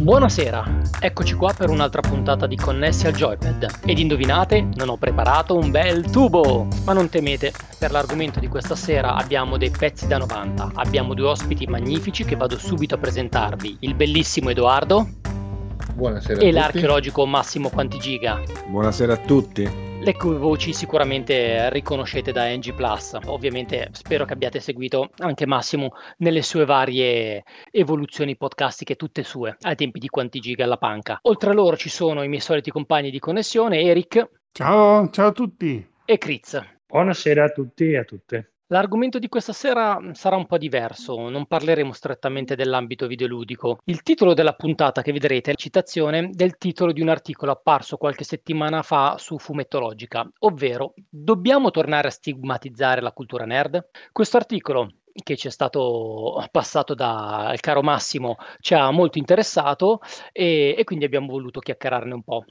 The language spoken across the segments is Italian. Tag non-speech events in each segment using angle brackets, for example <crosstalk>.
Buonasera, eccoci qua per un'altra puntata di Connessi al Joypad. Ed indovinate, non ho preparato un bel tubo! Ma non temete, per l'argomento di questa sera abbiamo dei pezzi da 90. Abbiamo due ospiti magnifici che vado subito a presentarvi. Il bellissimo Edoardo. Buonasera. E l'archeologico Massimo Quantigiga. Buonasera a tutti le cui voci sicuramente riconoscete da NG Plus. Ovviamente spero che abbiate seguito anche Massimo nelle sue varie evoluzioni podcastiche, tutte sue, ai tempi di quanti giga alla panca. Oltre a loro ci sono i miei soliti compagni di connessione, Eric. Ciao, ciao a tutti. E Kriz. Buonasera a tutti e a tutte. L'argomento di questa sera mm, sarà un po' diverso, non parleremo strettamente dell'ambito videoludico. Il titolo della puntata che vedrete è la citazione del titolo di un articolo apparso qualche settimana fa su Fumettologica, ovvero Dobbiamo tornare a stigmatizzare la cultura nerd? Questo articolo che ci è stato passato dal caro Massimo ci ha molto interessato e, e quindi abbiamo voluto chiacchierarne un po'.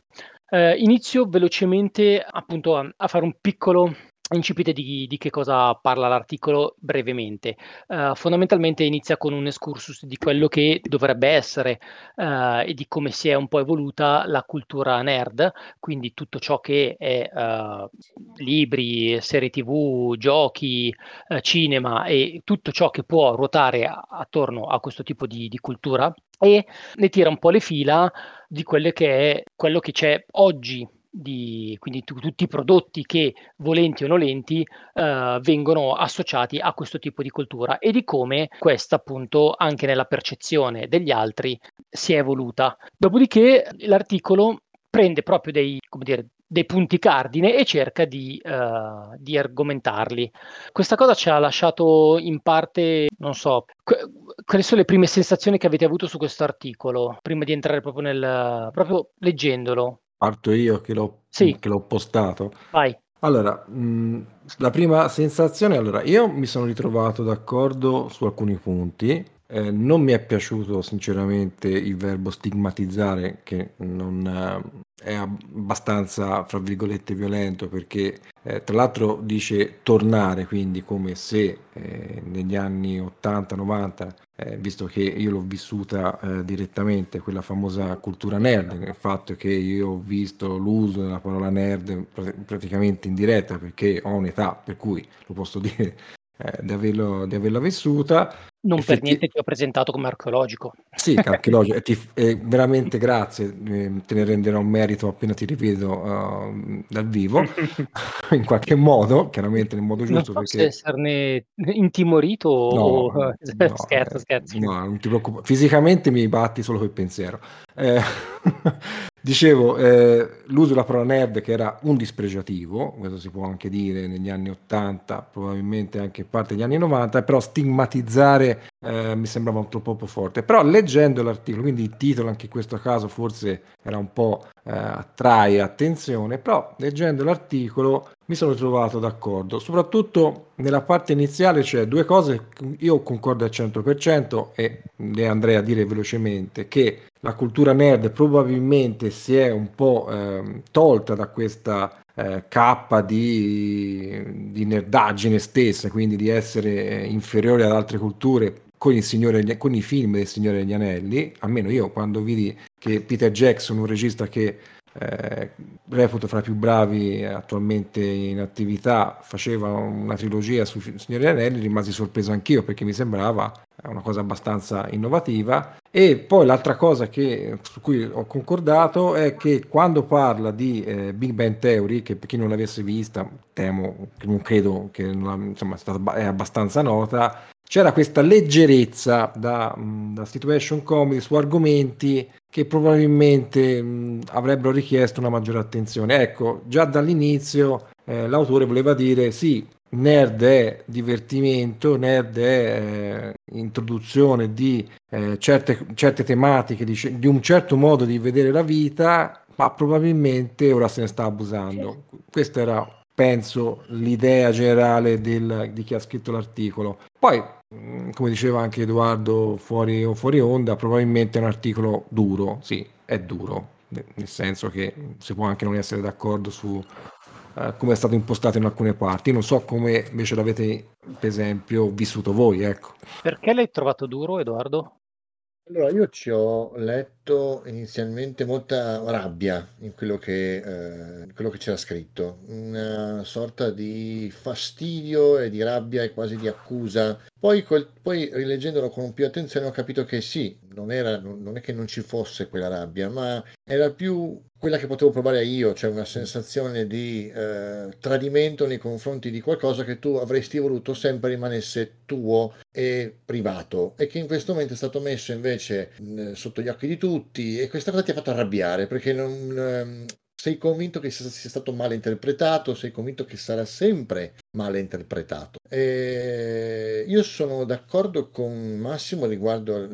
Eh, inizio velocemente appunto a, a fare un piccolo incipite di, di, che cosa parla l'articolo brevemente. Uh, fondamentalmente inizia con un excursus di quello che dovrebbe essere uh, e di come si è un po' evoluta la cultura nerd, quindi tutto ciò che è uh, libri, serie tv, giochi, cinema e tutto ciò che può ruotare attorno a questo tipo di, di cultura e ne tira un po' le fila di quello che è quello che c'è oggi di, quindi tu, tutti i prodotti che volenti o nolenti eh, vengono associati a questo tipo di cultura e di come questa appunto anche nella percezione degli altri si è evoluta. Dopodiché l'articolo prende proprio dei, dire, dei punti cardine e cerca di, uh, di, argomentarli. Questa cosa ci ha lasciato in parte, non so, que- quali sono le prime sensazioni che avete avuto su questo articolo, prima di entrare proprio nel, proprio leggendolo? Parto io che l'ho, Sì, che l'ho postato. vai. Allora, mh, la prima sensazione, allora, io mi sono ritrovato d'accordo su alcuni punti. Eh, non mi è piaciuto sinceramente il verbo stigmatizzare, che non, eh, è abbastanza, fra virgolette, violento perché eh, tra l'altro dice tornare, quindi come se eh, negli anni 80-90, eh, visto che io l'ho vissuta direttamente, quella famosa cultura nerd, il fatto che io ho visto l'uso della parola nerd pr- praticamente in diretta perché ho un'età per cui lo posso dire di, averlo, di averla vissuta, non Effetti... per niente ti ho presentato come archeologico. Sì, <laughs> archeologico, e ti, eh, veramente grazie, eh, te ne renderò un merito appena ti rivedo uh, dal vivo, <laughs> in qualche modo, chiaramente nel modo giusto. Non so perché... esserne intimorito no, o... <laughs> no, scherzo, eh, scherzo. No, non ti preoccupare, fisicamente mi batti solo col pensiero. Eh, Dicevo, eh, l'uso della parola nerd che era un dispregiativo, questo si può anche dire negli anni 80, probabilmente anche parte degli anni 90, però stigmatizzare fare eh, mi sembrava un troppo forte. Però leggendo l'articolo, quindi il titolo anche in questo caso forse era un po' eh, attrae attenzione, però leggendo l'articolo mi sono trovato d'accordo, soprattutto nella parte iniziale c'è due cose, io concordo al 100% e le andrei a dire velocemente, che la cultura nerd probabilmente si è un po' eh, tolta da questa eh, cappa di, di, nerdaggine stessa, quindi di essere inferiore ad altre culture con, il Signore, con i film del Signore degli Anelli, almeno io quando vidi che Peter Jackson, un regista che eh, reputo fra i più bravi attualmente in attività, faceva una trilogia su Signore Anelli, rimasi sorpreso anch'io perché mi sembrava una cosa abbastanza innovativa. E poi l'altra cosa che, su cui ho concordato è che quando parla di eh, Big Bang Theory, che per chi non l'avesse vista, temo, non credo che non, insomma, è abbastanza nota, c'era questa leggerezza da, da situation comedy su argomenti che probabilmente mh, avrebbero richiesto una maggiore attenzione. Ecco, già dall'inizio eh, l'autore voleva dire sì, nerd è divertimento, nerd è eh, introduzione di eh, certe, certe, tematiche, di, di, un certo modo di vedere la vita, ma probabilmente ora se ne sta abusando. Questa era, penso, l'idea generale del, di chi ha scritto l'articolo. Poi Mm, come diceva anche Edoardo fuori, fuori onda, probabilmente è un articolo duro, sì, è duro, nel senso che si può anche non essere d'accordo su uh, come è stato impostato in alcune parti. Non so come invece l'avete, per esempio, vissuto voi, ecco. Perché l'hai trovato duro, Edoardo? Allora, io ci ho letto sentito inizialmente molta rabbia in quello che, eh, quello che c'era scritto, una sorta di fastidio e di rabbia e quasi di accusa. Poi, col, poi rileggendolo con più attenzione ho capito che sì, non, era, non è che non ci fosse quella rabbia, ma era più quella che potevo provare io, cioè una sensazione di eh, tradimento nei confronti di qualcosa che tu avresti voluto sempre rimanesse tuo e privato e che in questo momento è stato messo invece mh, sotto gli occhi di tutti e questa cosa ti ha fatto arrabbiare perché non, ehm, sei convinto che sia stato male interpretato, sei convinto che sarà sempre male interpretato. E io sono d'accordo con Massimo riguardo,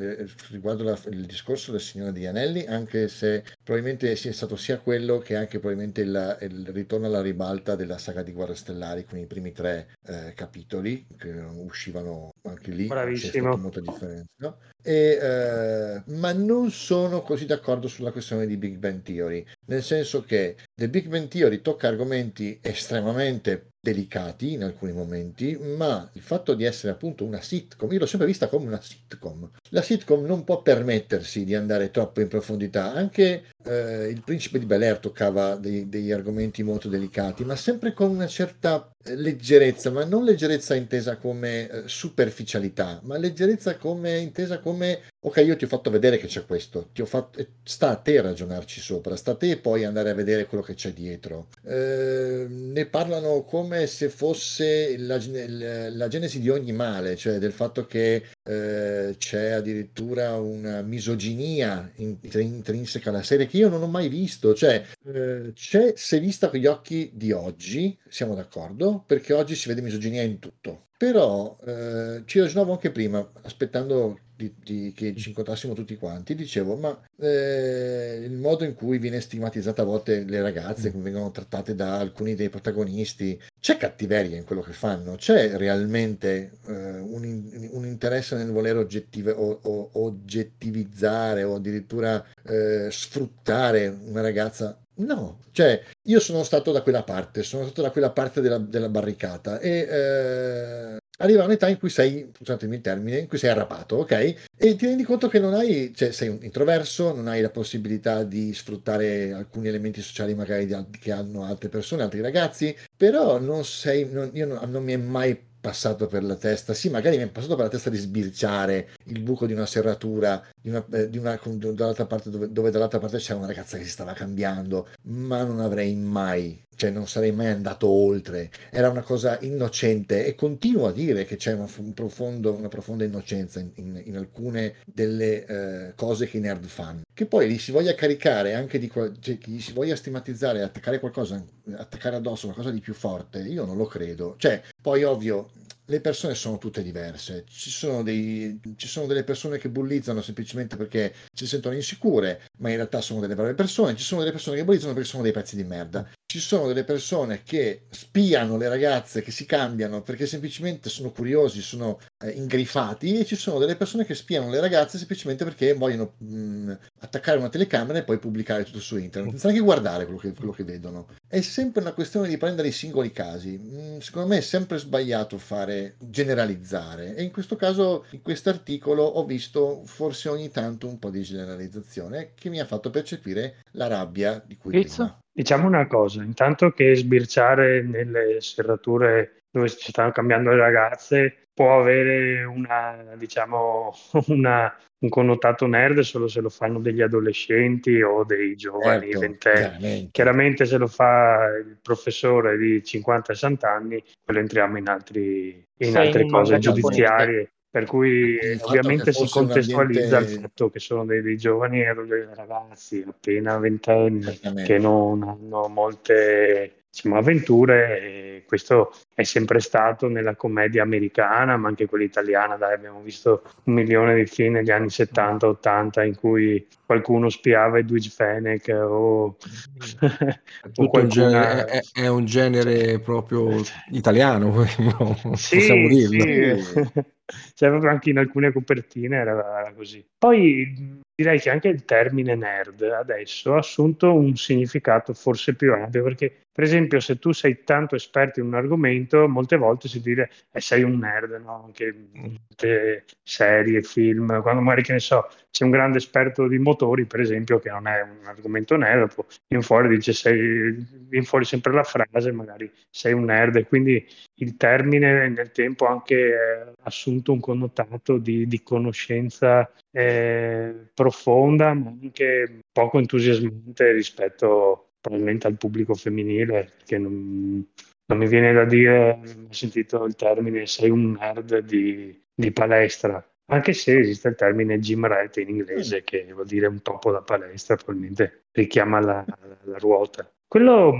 riguardo la, il discorso del signore di Anelli, anche se probabilmente sia stato sia quello che anche probabilmente il, il ritorno alla ribalta della saga di Guerre Stellari, con i primi tre eh, capitoli che uscivano anche lì, Bravissimo. molta differenza. No? E, eh, ma non sono così d'accordo sulla questione di Big Bang Theory, nel senso che The Big Bang Theory tocca argomenti estremamente delicati in alcuni momenti, ma il fatto di essere appunto una sitcom, io l'ho sempre vista come una sitcom. La sitcom non può permettersi di andare troppo in profondità, anche eh, il principe di Bel Air toccava dei, degli argomenti molto delicati, ma sempre con una certa eh, leggerezza, ma non leggerezza intesa come eh, superficialità, ma leggerezza come intesa come ok, io ti ho fatto vedere che c'è questo, fatto, sta a te ragionarci sopra, sta a te poi andare a vedere quello che c'è dietro. Eh, ne parlano come se fosse la, la, genesi di ogni male, cioè del fatto che eh, c'è addirittura una misoginia intrinseca alla serie che io non ho mai visto, cioè eh, c'è se vista con gli occhi di oggi, siamo d'accordo, perché oggi si vede misoginia in tutto. Però eh, ci ragionavo anche prima, aspettando di, di, che ci incontrassimo tutti quanti, dicevo, ma eh, il modo in cui viene stigmatizzata a volte le ragazze, come vengono trattate da alcuni dei protagonisti, c'è cattiveria in quello che fanno, c'è realmente eh, un, un, interesse nel voler oggettive, o, o, oggettivizzare o addirittura eh, sfruttare una ragazza? No, cioè io sono stato da quella parte, sono stato da quella parte della, della barricata e eh, arriva un'età in cui sei, scusatemi il termine, in cui sei arrapato, ok? E ti rendi conto che non hai, cioè sei un introverso, non hai la possibilità di sfruttare alcuni elementi sociali magari di, che hanno altre persone, altri ragazzi, però non sei, non, io non, non mi è mai passato per la testa, sì, magari mi è passato per la testa di sbirciare il buco di una serratura di una, eh, di una, dall'altra parte dove, dove, dall'altra parte c'era una ragazza che si stava cambiando, ma non avrei mai, cioè non sarei mai andato oltre. Era una cosa innocente e continuo a dire che c'è una, un profondo, una profonda innocenza in, in, in alcune delle eh, cose che i nerd fanno. Che poi li si voglia caricare anche di cioè, gli si voglia stigmatizzare, attaccare qualcosa, attaccare addosso qualcosa di più forte, io non lo credo. Cioè, poi ovvio, le persone sono tutte diverse. Ci sono, dei, ci sono, delle persone che bullizzano semplicemente perché si sentono insicure, ma in realtà sono delle brave persone. Ci sono delle persone che bullizzano perché sono dei pezzi di merda. Ci sono delle persone che spiano le ragazze che si cambiano perché semplicemente sono curiosi, sono eh, ingrifati, e ci sono delle persone che spiano le ragazze semplicemente perché vogliono mh, attaccare una telecamera e poi pubblicare tutto su internet, senza neanche guardare quello che, quello che vedono. È sempre una questione di prendere i singoli casi. Mh, secondo me è sempre sbagliato fare generalizzare e in questo caso in questo articolo ho visto forse ogni tanto un po' di generalizzazione che mi ha fatto percepire la rabbia di cui Pizza? prima. Diciamo una cosa, intanto che sbirciare nelle serrature dove si stanno cambiando le ragazze può avere una, diciamo, <laughs> una, un connotato nerd solo se lo fanno degli adolescenti o dei giovani Certo, ventenni. chiaramente. Chiaramente se lo fa il professore di 50-60 anni, quello entriamo in, altri, in altre in cose giudiziarie. Per cui fatto ovviamente si contestualizza ambiente- il fatto che sono dei, dei giovani e dei ragazzi appena ventenni che non hanno molte diciamo, avventure e questo è sempre stato nella commedia americana ma anche quella italiana dai, abbiamo visto un milione di film negli anni 70-80 in cui qualcuno spiava Edwige Fenech o, <laughs> o qualcuna genere, è, è un genere proprio italiano, <laughs> no? Sì, possiamo dirlo. sì. <laughs> Cioè, proprio anche in alcune copertine era, era così. Poi direi che anche il termine nerd adesso ha assunto un significato forse più ampio, perché Per esempio, se tu sei tanto esperto in un argomento, molte volte si dice eh, sei un nerd, no? Anche molte serie, film, quando magari che ne so, c'è un grande esperto di motori, per esempio, che non è un argomento nerd, in fuori dice sei, viene fuori sempre la frase, magari sei un nerd, e quindi il termine nel tempo ha anche eh, assunto un connotato di, di conoscenza eh, profonda, ma anche poco entusiasmante rispetto probabilmente al pubblico femminile, perché non, non mi viene da dire, ho sentito il termine sei un nerd di, di palestra, anche se esiste il termine gym rat in inglese che vuol dire un topo da palestra, probabilmente richiama la, la, la ruota. Quello,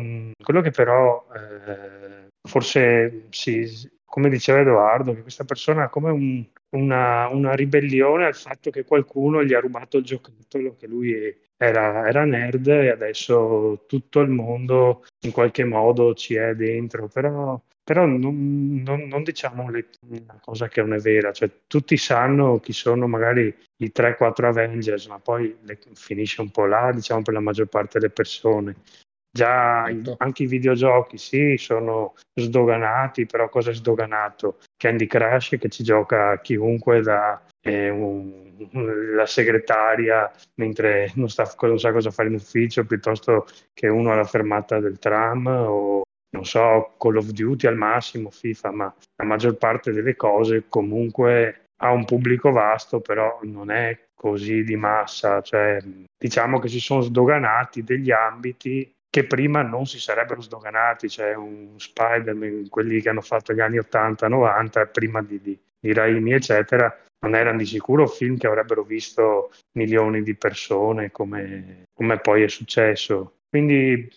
quello, che però eh, forse sì, come diceva Edoardo, che questa persona ha come un, una, una, ribellione al fatto che qualcuno gli ha rubato il giocattolo, che lui era, era, nerd e adesso tutto il mondo in qualche modo ci è dentro, però, però non, non, non, diciamo le, una cosa che non è vera, cioè, tutti sanno chi sono magari i 3-4 Avengers, ma poi le, finisce un po' là, diciamo, per la maggior parte delle persone. Già certo. anche i videogiochi, sì, sono sdoganati, però cosa è sdoganato? Candy Crush che ci gioca chiunque da eh, un, la segretaria mentre non, sta, non sa cosa fare in ufficio, piuttosto che uno alla fermata del tram o non so, Call of Duty al massimo, FIFA, ma la maggior parte delle cose comunque ha un pubblico vasto, però non è così di massa, cioè diciamo che si sono sdoganati degli ambiti che prima non si sarebbero sdoganati, cioè un Spider-Man, quelli che hanno fatto gli anni 80-90, prima di, di, di Raimi, eccetera, non erano di sicuro film che avrebbero visto milioni di persone come, come poi è successo. Quindi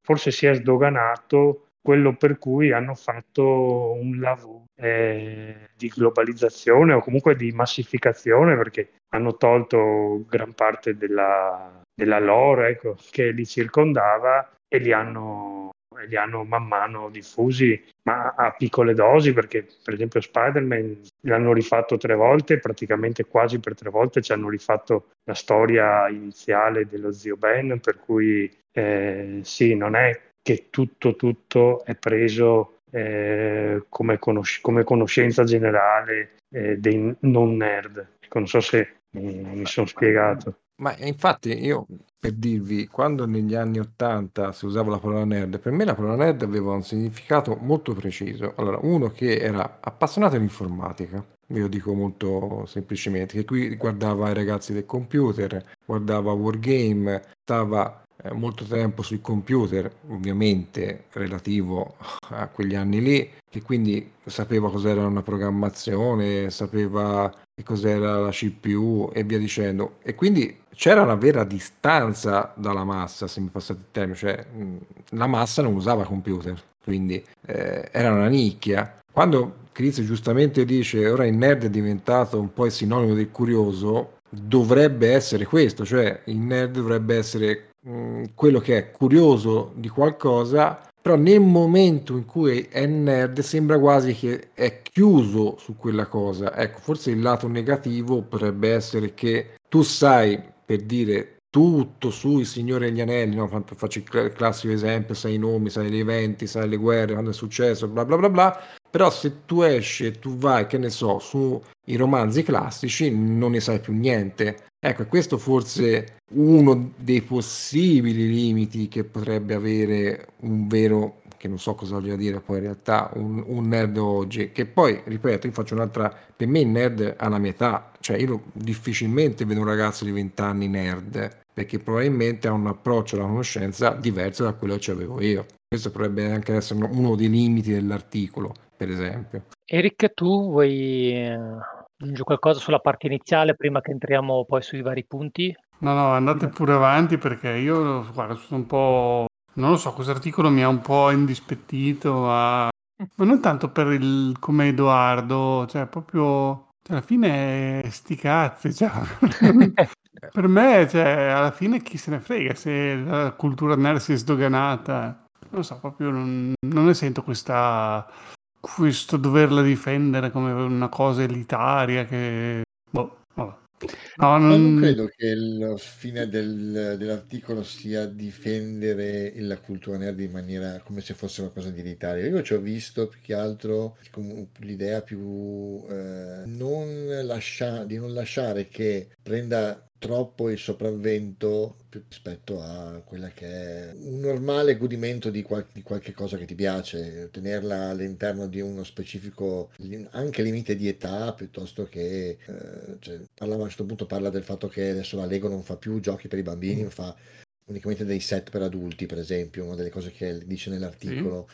forse si è sdoganato quello per cui hanno fatto un lavoro eh, di globalizzazione o comunque di massificazione perché hanno tolto gran parte della, della lore ecco, che li circondava e li hanno, li hanno man mano diffusi, ma a piccole dosi, perché per esempio Spider-Man l'hanno rifatto tre volte, praticamente quasi per tre volte ci hanno rifatto la storia iniziale dello zio Ben, per cui eh, sì, non è che tutto, tutto è preso eh, come, conosc- come, conoscenza generale eh, dei non nerd. Ecco, non so se mi, mi sono spiegato. Ma infatti io per dirvi, quando negli anni 80 si usava la parola nerd, per me la parola nerd aveva un significato molto preciso. Allora, uno che era appassionato di informatica, io dico molto semplicemente, che qui guardava i ragazzi del computer, guardava Wargame, stava eh, molto tempo sui computer, ovviamente relativo a quegli anni lì, che quindi sapeva cos'era una programmazione, sapeva che cos'era la CPU e via dicendo. E quindi c'era una vera distanza dalla massa, se mi passate il termine, cioè la massa non usava computer, quindi eh, era una nicchia. Quando Chris giustamente dice ora il nerd è diventato un po' il sinonimo del curioso, dovrebbe essere questo, cioè il nerd dovrebbe essere Mm, quello che è curioso di qualcosa, però nel momento in cui è nerd sembra quasi che è chiuso su quella cosa. Ecco, forse il lato negativo potrebbe essere che tu sai, per dire tutto sui Signori degli Anelli, no? faccio il classico esempio, sai i nomi, sai gli eventi, sai le guerre, quando è successo, bla bla bla bla, però se tu esci e tu vai, che ne so, sui romanzi classici, non ne sai più niente. Ecco, questo forse uno dei possibili limiti che potrebbe avere un vero, che non so cosa voglia dire poi in realtà, un, un, nerd oggi, che poi, ripeto, io faccio un'altra, per me il nerd ha la mia età, cioè io difficilmente vedo un ragazzo di 20 anni nerd, perché probabilmente ha un approccio alla conoscenza diverso da quello che avevo io. Questo potrebbe anche essere uno dei limiti dell'articolo, per esempio. Eric, tu vuoi eh, aggiungere qualcosa sulla parte iniziale prima che entriamo poi sui vari punti? No, no, andate pure avanti perché io, guarda, sono un po'... Non lo so, questo articolo mi ha un po' indispettito, a... ma non tanto per il come Edoardo, cioè proprio... Cioè, alla fine sti cazzi, cioè... <laughs> per me, cioè, alla fine chi se ne frega se la cultura nerd si è sdoganata. Non so, proprio non, non ne sento questa questo doverla difendere come una cosa elitaria che... Boh, vabbè. No, non non... credo che il fine del- dell'articolo sia difendere la cultura nerd in maniera come se fosse qualcosa di elitario. Io ci ho visto più che altro l'idea più eh, non lascia- di non lasciare che prenda troppo il sopravvento rispetto a quella che è un normale godimento di, qual- di qualche cosa che ti piace, tenerla all'interno di uno specifico anche limite di età piuttosto che eh, cioè, parlava a un certo punto parla del fatto che adesso la Lego non fa più giochi per i bambini, ma fa unicamente dei set per adulti, per esempio, una delle cose che dice nell'articolo.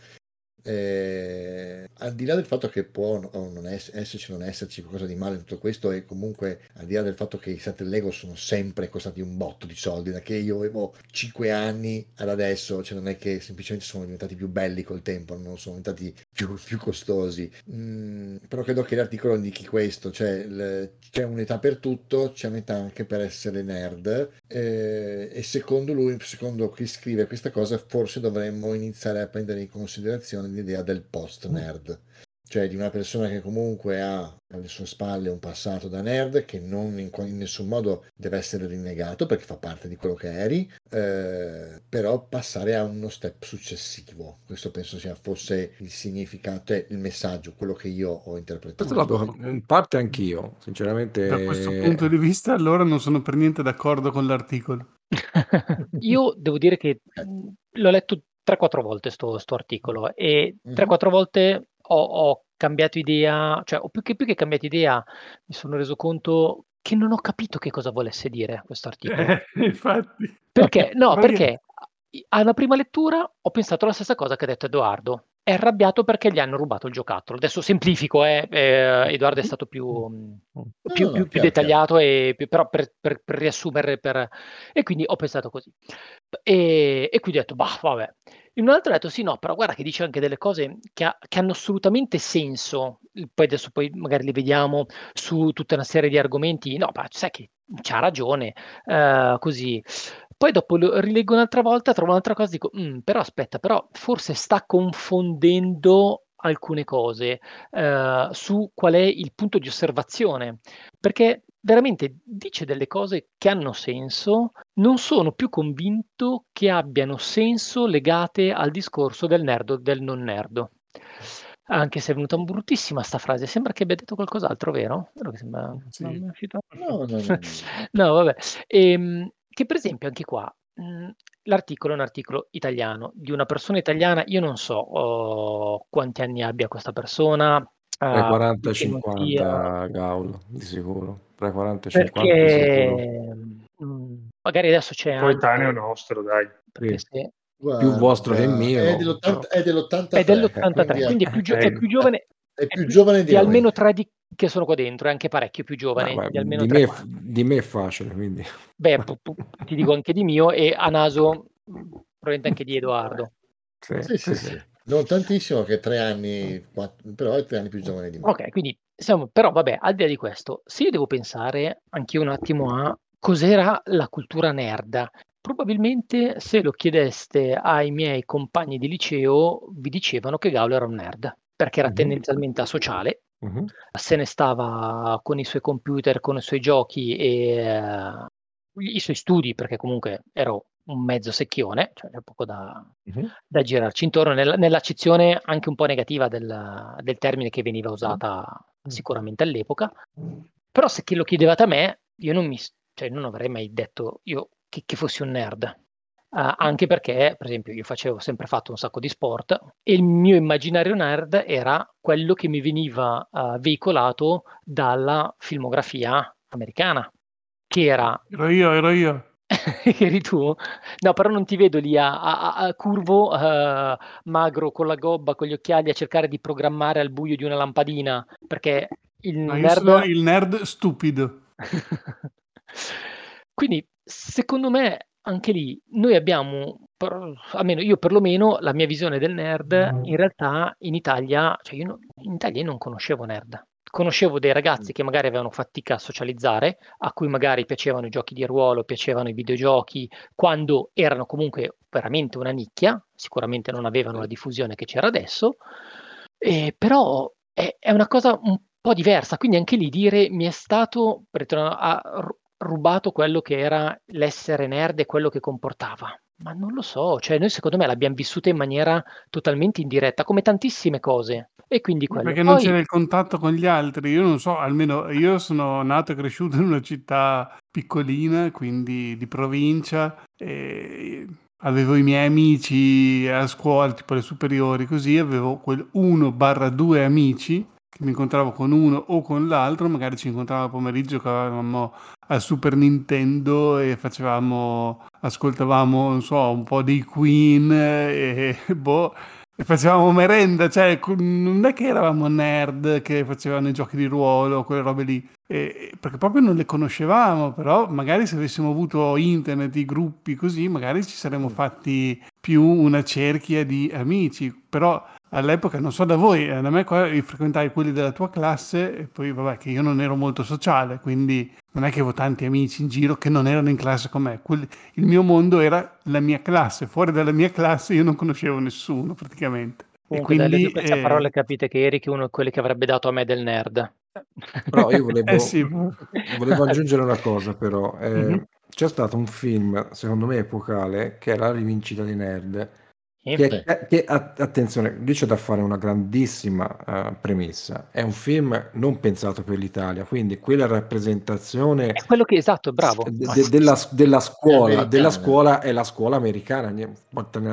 Eh, al di là del fatto che può non ess- esserci o non esserci qualcosa di male in tutto questo e comunque al di là del fatto che i set Lego sono sempre costati un botto di soldi da che io avevo 5 anni ad adesso cioè non è che semplicemente sono diventati più belli col tempo non sono diventati più, più costosi. Mm, però credo che l'articolo indichi questo cioè il- c'è un'età per tutto c'è un'età anche per essere nerd eh, e secondo lui secondo chi scrive questa cosa forse dovremmo iniziare a prendere in considerazione l'idea del post nerd cioè di una persona che comunque ha alle sue spalle un passato da nerd che non in, in nessun modo deve essere rinnegato perché fa parte di quello che eri, eh, però passare a uno step successivo. Questo penso sia fosse il significato e il messaggio, quello che io ho interpretato. Questo in parte anch'io, sinceramente. Da questo punto di vista, allora non sono per niente d'accordo con l'articolo. <laughs> Io devo dire che mh, l'ho letto 3-4 volte sto, sto articolo e Mhm. 3-4 volte ho, ho cambiato idea, cioè più che, più che cambiato idea mi sono reso conto che non ho capito che cosa volesse dire questo articolo. Eh, <laughs> infatti. Perché? No, perché alla prima lettura ho pensato la stessa cosa che ha detto Edoardo. È arrabbiato perché gli hanno rubato il giocattolo. Adesso semplifico, eh, eh, Edoardo è stato più, mh, più- no, più- più chiaro, dettagliato, e più- però per, per- per riassumere, per- e quindi ho pensato così. E, e quindi ho detto, bah, vabbè. In un altro ho detto, sì, no, però guarda che dice anche delle cose che, ha- che hanno assolutamente senso. Poi adesso poi magari li vediamo su tutta una serie di argomenti. No, ma sai che c'ha ragione, eh, così. Poi dopo lo rileggo un'altra volta, trovo un'altra cosa, dico, "Mm, però aspetta, però forse sta confondendo alcune cose eh, su qual è il punto di osservazione, perché veramente dice delle cose che hanno senso, non sono più convinto che abbiano senso legate al discorso del nerd o del non nerd. Anche se è venuta bruttissima sta frase, sembra che abbia detto qualcos'altro, vero? Sembra... Sì. No, no, no, no. <laughs> Vabbè. Ehm, che per esempio anche qua, mh, l'articolo è un articolo italiano di una persona italiana, io non so oh, quanti anni abbia questa persona, Tra i eh, 40 che non sia- 50 Gaul, di sicuro. Tra i 40 e 50 di sicuro. perché mh, magari adesso c'è anche, Coetaneo nostro, dai. perché Sì. se- Guarda, vostro che mio, È no, dell'80 è dell'83. è dell'83, quindi quindi è più, gio- è eh, più giovane, è più giovane di di almeno tre di- che sono qua dentro, è anche parecchio più giovane, Ah, di almeno di, me, di me è facile, quindi. Beh, pu- pu- ti dico anche di mio e a naso mh, probabilmente anche di Edoardo. Sì, Sì, sì, sì. Non tantissimo che tre anni, quattro- però è tre anni più giovane di me. Ok, quindi siamo, però vabbè, al di là di questo, se io devo pensare anche un attimo a cos'era la cultura nerd, probabilmente se lo chiedeste ai miei compagni di liceo vi dicevano che Gaulo era un nerd, perché era Mhm. tendenzialmente asociale, Mhm. se ne stava con i suoi computer, con i suoi giochi e eh, i suoi studi, perché comunque ero un mezzo secchione, cioè c'è poco da, Mhm. da girarci intorno, nella, nell'accezione anche un po' negativa del, del termine che veniva usata sicuramente all'epoca. Però se chi lo chiedevate a me, io non, mi, cioè, non avrei mai detto io che, che fossi un nerd. Uh, anche perché, per esempio, io facevo sempre fatto un sacco di sport e il mio immaginario nerd era quello che mi veniva uh, veicolato dalla filmografia americana, che era Ero io, ero io. <laughs> eri tu? No, però non ti vedo lì a, a- a curvo, uh, magro, con la gobba, con gli occhiali, a cercare di programmare al buio di una lampadina, perché il No, nerd... il nerd stupido. <laughs> Quindi, secondo me, anche lì, noi abbiamo, per- almeno io perlomeno, la mia visione del nerd, in realtà in Italia, cioè io no- in Italia non conoscevo nerd. Conoscevo dei ragazzi che magari avevano fatica a socializzare, a cui magari piacevano i giochi di ruolo, piacevano i videogiochi, quando erano comunque veramente una nicchia, sicuramente non avevano la diffusione che c'era adesso, eh, però è, è una cosa un po' diversa, quindi anche lì dire mi è stato ha rubato quello che era l'essere nerd e quello che comportava. Ma non lo so, cioè noi secondo me l'abbiamo vissuta in maniera totalmente indiretta, come tantissime cose. E quindi quello. Perché non c'era il contatto con gli altri, io non so, almeno io sono nato e cresciuto in una città piccolina, quindi di provincia, e avevo i miei amici a scuola, tipo le superiori, così avevo quel 1/2 amici che mi incontravo con uno o con l'altro, magari ci incontravamo pomeriggio, giocavamo al Super Nintendo e facevamo, ascoltavamo, non so, un po' dei Queen e <laughs> boh, e facevamo merenda, cioè non è che eravamo nerd che facevano i giochi di ruolo, quelle robe lì, e, perché proprio non le conoscevamo, però magari se avessimo avuto internet, i gruppi così, magari ci saremmo fatti più una cerchia di amici, però all'epoca, non so da voi, da me qua frequentavi quelli della tua classe e poi vabbè che io non ero molto sociale, quindi non è che avevo tanti amici in giro che non erano in classe con me. Quelli, il mio mondo era la mia classe, fuori dalla mia classe io non conoscevo nessuno praticamente. Comunque, e quindi, dalle due eh... parole capite che Eric è uno di quelli che avrebbe dato a me del nerd. Però io volevo, <laughs> eh sì. volevo aggiungere una cosa però. Eh, mm-hmm. C'è stato un film, secondo me epocale, che è La rivincita dei nerd, che, che, attenzione, lì c'è da fare una grandissima uh, premessa. È un film non pensato per l'Italia, quindi quella rappresentazione è quello che esatto, bravo. De, de, della, della, scuola, della scuola è la scuola americana.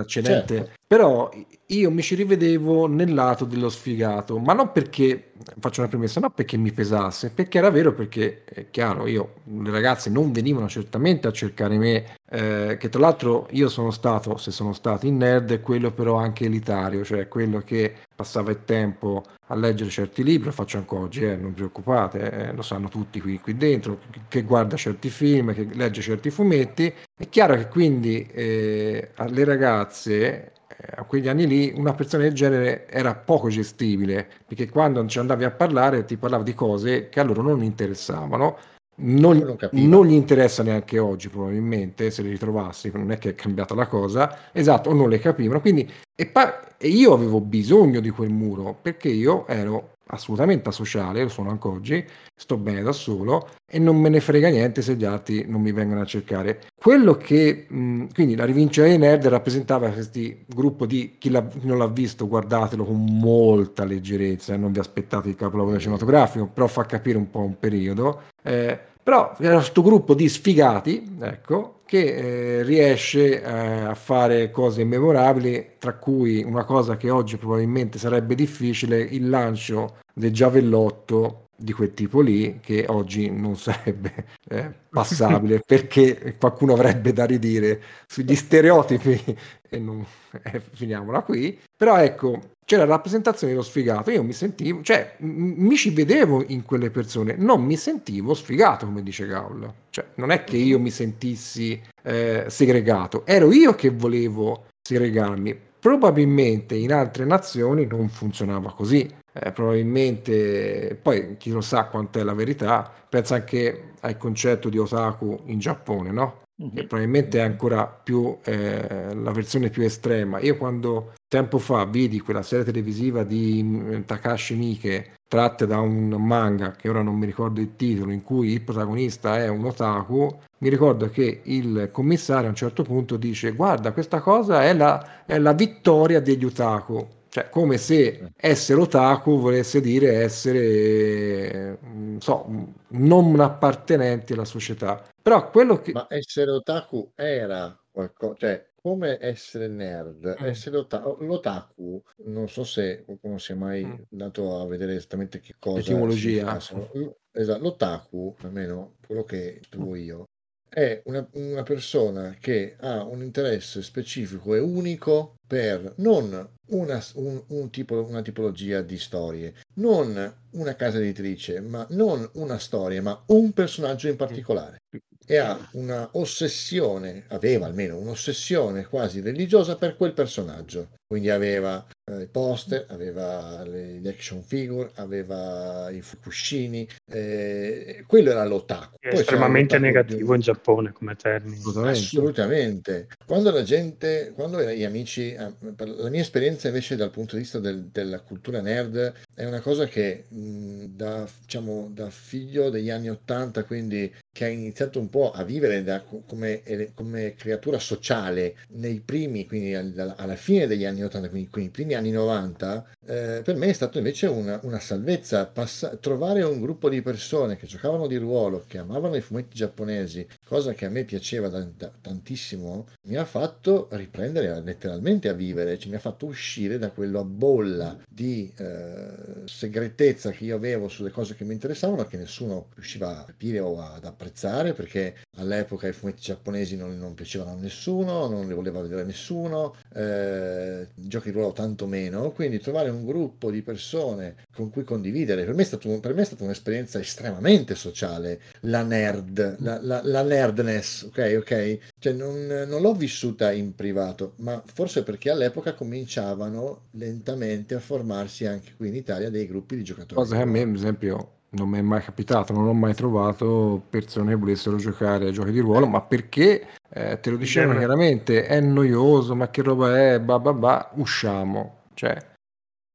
Certo. Però io mi ci rivedevo nel lato dello sfigato, ma non perché faccio una premessa, non perché mi pesasse, perché era vero, perché è chiaro, io, le ragazze non venivano certamente a cercare me, eh, che tra l'altro io sono stato, se sono stato in nerd, quello però anche elitario, cioè quello che passava il tempo a leggere certi libri, lo faccio ancora oggi, eh, non preoccupate, eh, lo sanno tutti qui, qui, dentro, che guarda certi film, che legge certi fumetti. È chiaro che quindi eh, alle ragazze a quegli anni lì una persona del genere era poco gestibile perché quando ci andavi a parlare ti parlava di cose che a loro non interessavano. Non, non, non, gli interessa neanche oggi probabilmente se le ritrovassi non è che è cambiata la cosa. Esatto o non le capivano. Quindi e, pa- e io avevo bisogno di quel muro perché io ero assolutamente asociale, lo sono anche oggi, sto bene da solo e non me ne frega niente se gli altri non mi vengono a cercare. Quello che, mh, quindi la rivincita dei nerd rappresentava questo gruppo di, chi, chi, non l'ha visto, guardatelo con molta leggerezza, eh, non vi aspettate il capolavoro cinematografico, però fa capire un po' un periodo. Eh, però era questo gruppo di sfigati, ecco, che eh, riesce eh, a fare cose memorabili, tra cui una cosa che oggi probabilmente sarebbe difficile, il lancio del giavellotto di quel tipo lì che oggi non sarebbe eh, passabile <laughs> perché qualcuno avrebbe da ridire sugli stereotipi e non eh, finiamola qui. Però ecco c'era la rappresentazione dello sfigato. Io mi sentivo cioè m- mi ci vedevo in quelle persone non mi sentivo sfigato come dice Gaul. Cioè non è che io mi sentissi eh, segregato. Ero io che volevo segregarmi. Probabilmente in altre nazioni non funzionava così eh, probabilmente poi chi lo sa quant'è la verità pensa anche al concetto di otaku in Giappone no? Mm-hmm. che probabilmente è ancora più eh, la versione più estrema io quando tempo fa vidi quella serie televisiva di mm, Takashi Miike tratte da un manga che ora non mi ricordo il titolo in cui il protagonista è un otaku mi ricordo che il commissario a un certo punto dice guarda questa cosa è la, è la vittoria degli otaku cioè, come se essere otaku volesse dire essere, non so, non appartenenti alla società. Però quello che... Ma essere otaku era qualcosa, cioè, come essere nerd, mm. essere otaku, l'otaku, non so se qualcuno si è mai mm. dato a vedere esattamente che cosa... Etimologia. Esatto, l'otaku, almeno quello che trovo io, è una, una, persona che ha un interesse specifico e unico per non una, un, un tipo, una tipologia di storie, non una casa editrice, ma non una storia, ma un personaggio in particolare. E ha una ossessione, aveva almeno un'ossessione quasi religiosa per quel personaggio. Quindi aveva eh, i poster, aveva le, gli action figure, aveva i fucuscini, eh, quello era l'otaku. È estremamente negativo di... in Giappone come termine. Assolutamente. Quando la gente, quando gli amici, eh, la mia esperienza invece dal punto di vista del, della cultura nerd è una cosa che mh, da, diciamo, da figlio degli anni Ottanta, quindi che ha iniziato un po' a vivere da, come, come, creatura sociale nei primi, quindi alla, alla fine degli anni 80, quindi, quindi primi anni 90, eh, per me è stato invece una, una salvezza passa, trovare un gruppo di persone che giocavano di ruolo, che amavano i fumetti giapponesi, cosa che a me piaceva da, da, tantissimo, mi ha fatto riprendere letteralmente a vivere, cioè mi ha fatto uscire da quella bolla di eh, segretezza che io avevo sulle cose che mi interessavano, che nessuno riusciva a capire o ad apprezzare, perché all'epoca i fumetti giapponesi non, non piacevano a nessuno, non li voleva vedere nessuno, eh, giochi di ruolo tanto meno, quindi trovare un gruppo di persone con cui condividere, per me è, stato, per me è stata un'esperienza estremamente sociale, la nerd, la, la, la nerdness, ok, ok? Cioè non, non l'ho vissuta in privato, ma forse perché all'epoca cominciavano lentamente a formarsi anche qui in Italia dei gruppi di giocatori. Cosa che a me, ad esempio, non mi è mai capitato, non ho mai trovato persone che volessero giocare a giochi di ruolo, ma perché eh, te lo dicevano chiaramente, è noioso, ma che roba è, bah bah bah, usciamo. Cioè,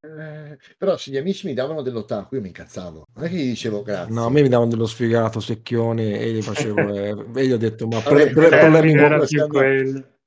eh, però se gli amici mi davano dell'otaku io mi incazzavo. Non è che gli dicevo grazie. No a me mi davano dello sfigato secchione e gli facevo eh, e gli ho detto ma pre- pre- problemi,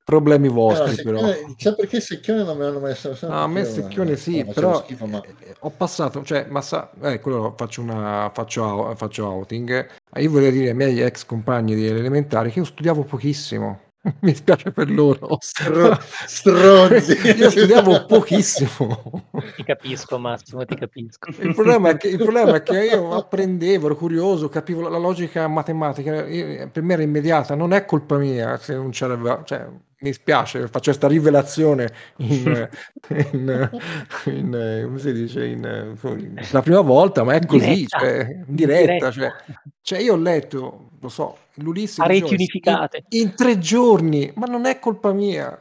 problemi vostri però chissà perché secchione non me l'hanno mai no, a me secchione sì però schifo, ma... Eh, ho passato cioè ma sa, eh, quello faccio una faccio, faccio outing io volevo dire ai miei ex compagni di elementari che io studiavo pochissimo <laughs> Mi spiace per loro. Stro- <laughs> stronzi. <laughs> Io studiavo pochissimo. Ti capisco Massimo, ti capisco. Il problema è che, il problema è che io apprendevo, ero curioso, capivo la, la logica matematica, io, per me era immediata, non è colpa mia se non c'era... Cioè, mi spiace, faccio questa rivelazione in, <laughs> in, in, come si dice, in, la prima volta, ma è così, diretta, cioè, in diretta. diretta. Cioè, cioè, io ho letto, lo so, l'Ulisse in, tre giorni, ma non è colpa mia.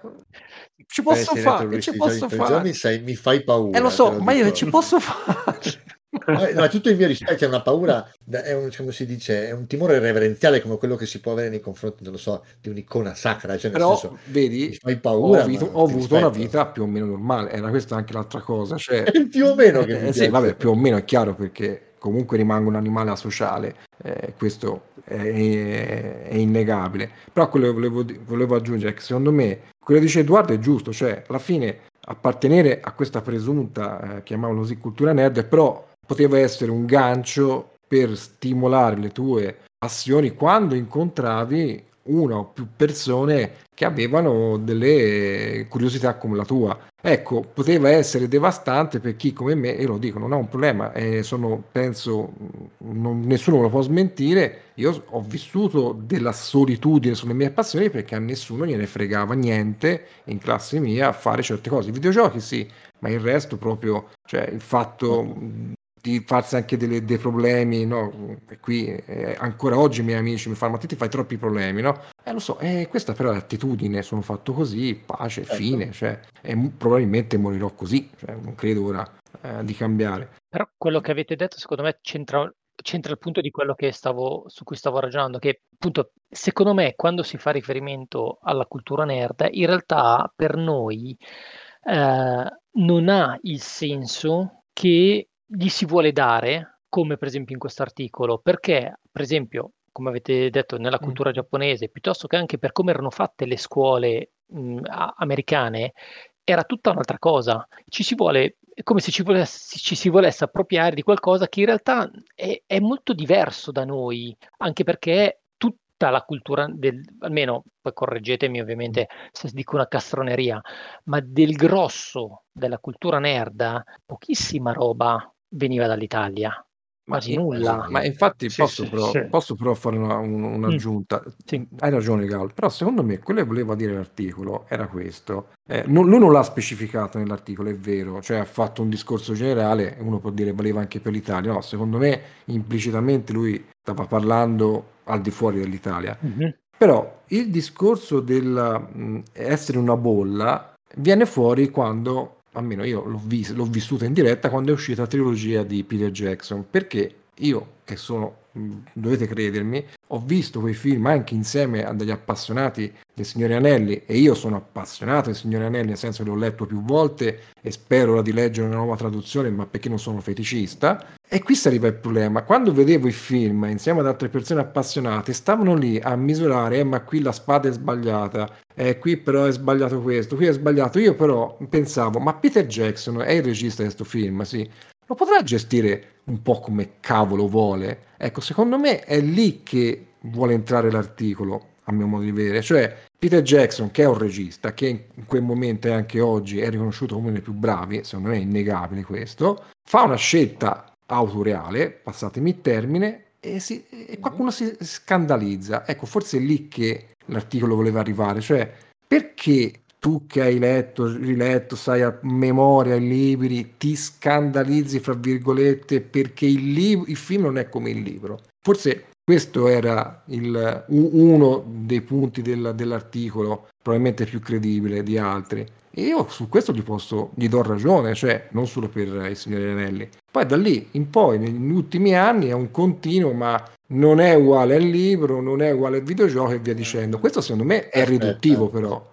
Ci posso eh, fare, ci posso fare. Sei, mi fai paura. Eh lo so, ma io ci posso <laughs> fare. No, tutto il mio rispetto, è una paura, è un, come si dice, è un timore reverenziale come quello che si può avere nei confronti, non lo so, di un'icona sacra. Cioè Però, senso, vedi, paura, ho, avuto, ho avuto una vita più o meno normale, era questa anche l'altra cosa. Cioè, <laughs> più o meno che eh, sì, vabbè, più o meno è chiaro perché comunque rimango un animale asociale, eh, questo è, è, è, innegabile. Però quello che volevo, volevo aggiungere è che secondo me quello che dice Edoardo è giusto, cioè alla fine appartenere a questa presunta, eh, chiamiamola così, cultura nerd, però poteva essere un gancio per stimolare le tue passioni quando incontravi una o più persone che avevano delle curiosità come la tua. Ecco, poteva essere devastante per chi come me, e lo dico, non ha un problema, eh, sono, penso, non, nessuno me lo può smentire, io ho vissuto della solitudine sulle mie passioni perché a nessuno gliene fregava niente in classe mia a fare certe cose. I videogiochi sì, ma il resto proprio, cioè il fatto di farsi anche delle, dei problemi, no? E qui eh, ancora oggi i miei amici mi fanno, ma te ti fai troppi problemi, no? Eh lo so, eh, questa però è l'attitudine, sono fatto così, pace, certo. fine, cioè, e probabilmente morirò così, cioè, non credo ora eh, di cambiare. Però quello che avete detto secondo me c'entra, c'entra il punto di quello che stavo, su cui stavo ragionando, che appunto secondo me quando si fa riferimento alla cultura nerd, in realtà per noi eh, non ha il senso che gli si vuole dare, come per esempio in questo articolo, perché per esempio, come avete detto, nella cultura giapponese, piuttosto che anche per come erano fatte le scuole mh, americane, era tutta un'altra cosa. Ci si vuole, è come se ci, volesse, ci si volesse appropriare di qualcosa che in realtà è, è molto diverso da noi, anche perché tutta la cultura del, almeno poi correggetemi ovviamente se dico una castroneria, ma del grosso della cultura nerda, pochissima roba veniva dall'Italia. Quasi nulla. Ma infatti sì, posso, sì, però, sì. posso, però, fare una, un, un'aggiunta. Mm, Hai ragione, Gal. Però secondo me quello che voleva dire l'articolo era questo. Eh, non, lui non l'ha specificato nell'articolo, è vero. Cioè ha fatto un discorso generale, uno può dire valeva anche per l'Italia. No, secondo me implicitamente lui stava parlando al di fuori dell'Italia. Mm-hmm. Però il discorso del mh, essere una bolla viene fuori quando, almeno io l'ho, vis- l'ho vissuta in diretta, quando è uscita la trilogia di Peter Jackson, perché io, che sono, dovete credermi, ho visto quei film anche insieme a degli appassionati del Signore Anelli e io sono appassionato del Signore Anelli nel senso che l'ho letto più volte e spero ora di leggere una nuova traduzione ma perché non sono feticista. E qui si arriva il problema. Quando vedevo i film insieme ad altre persone appassionate stavano lì a misurare eh, ma qui la spada è sbagliata eh, qui però è sbagliato questo qui è sbagliato io però pensavo ma Peter Jackson è il regista di questo film? Sì lo potrà gestire un po' come cavolo vuole. Ecco, secondo me è lì che vuole entrare l'articolo, a mio modo di vedere. Cioè, Peter Jackson, che è un regista, che in quel momento e anche oggi è riconosciuto come uno dei più bravi, secondo me è innegabile questo, fa una scelta autoriale, passatemi il termine, e, si, e qualcuno si scandalizza. Ecco, forse è lì che l'articolo voleva arrivare, cioè perché tu che hai letto, riletto, sai a memoria i libri, ti scandalizzi, fra virgolette, perché il, li- il film non è come il libro. Forse questo era il, uno dei punti del, dell'articolo, probabilmente più credibile di altri. E io su questo gli, posso, gli do ragione, cioè non solo per il signore Anelli. Poi da lì in poi, negli ultimi anni, è un continuo, ma non è uguale al libro, non è uguale al videogioco e via dicendo. Questo secondo me è riduttivo però.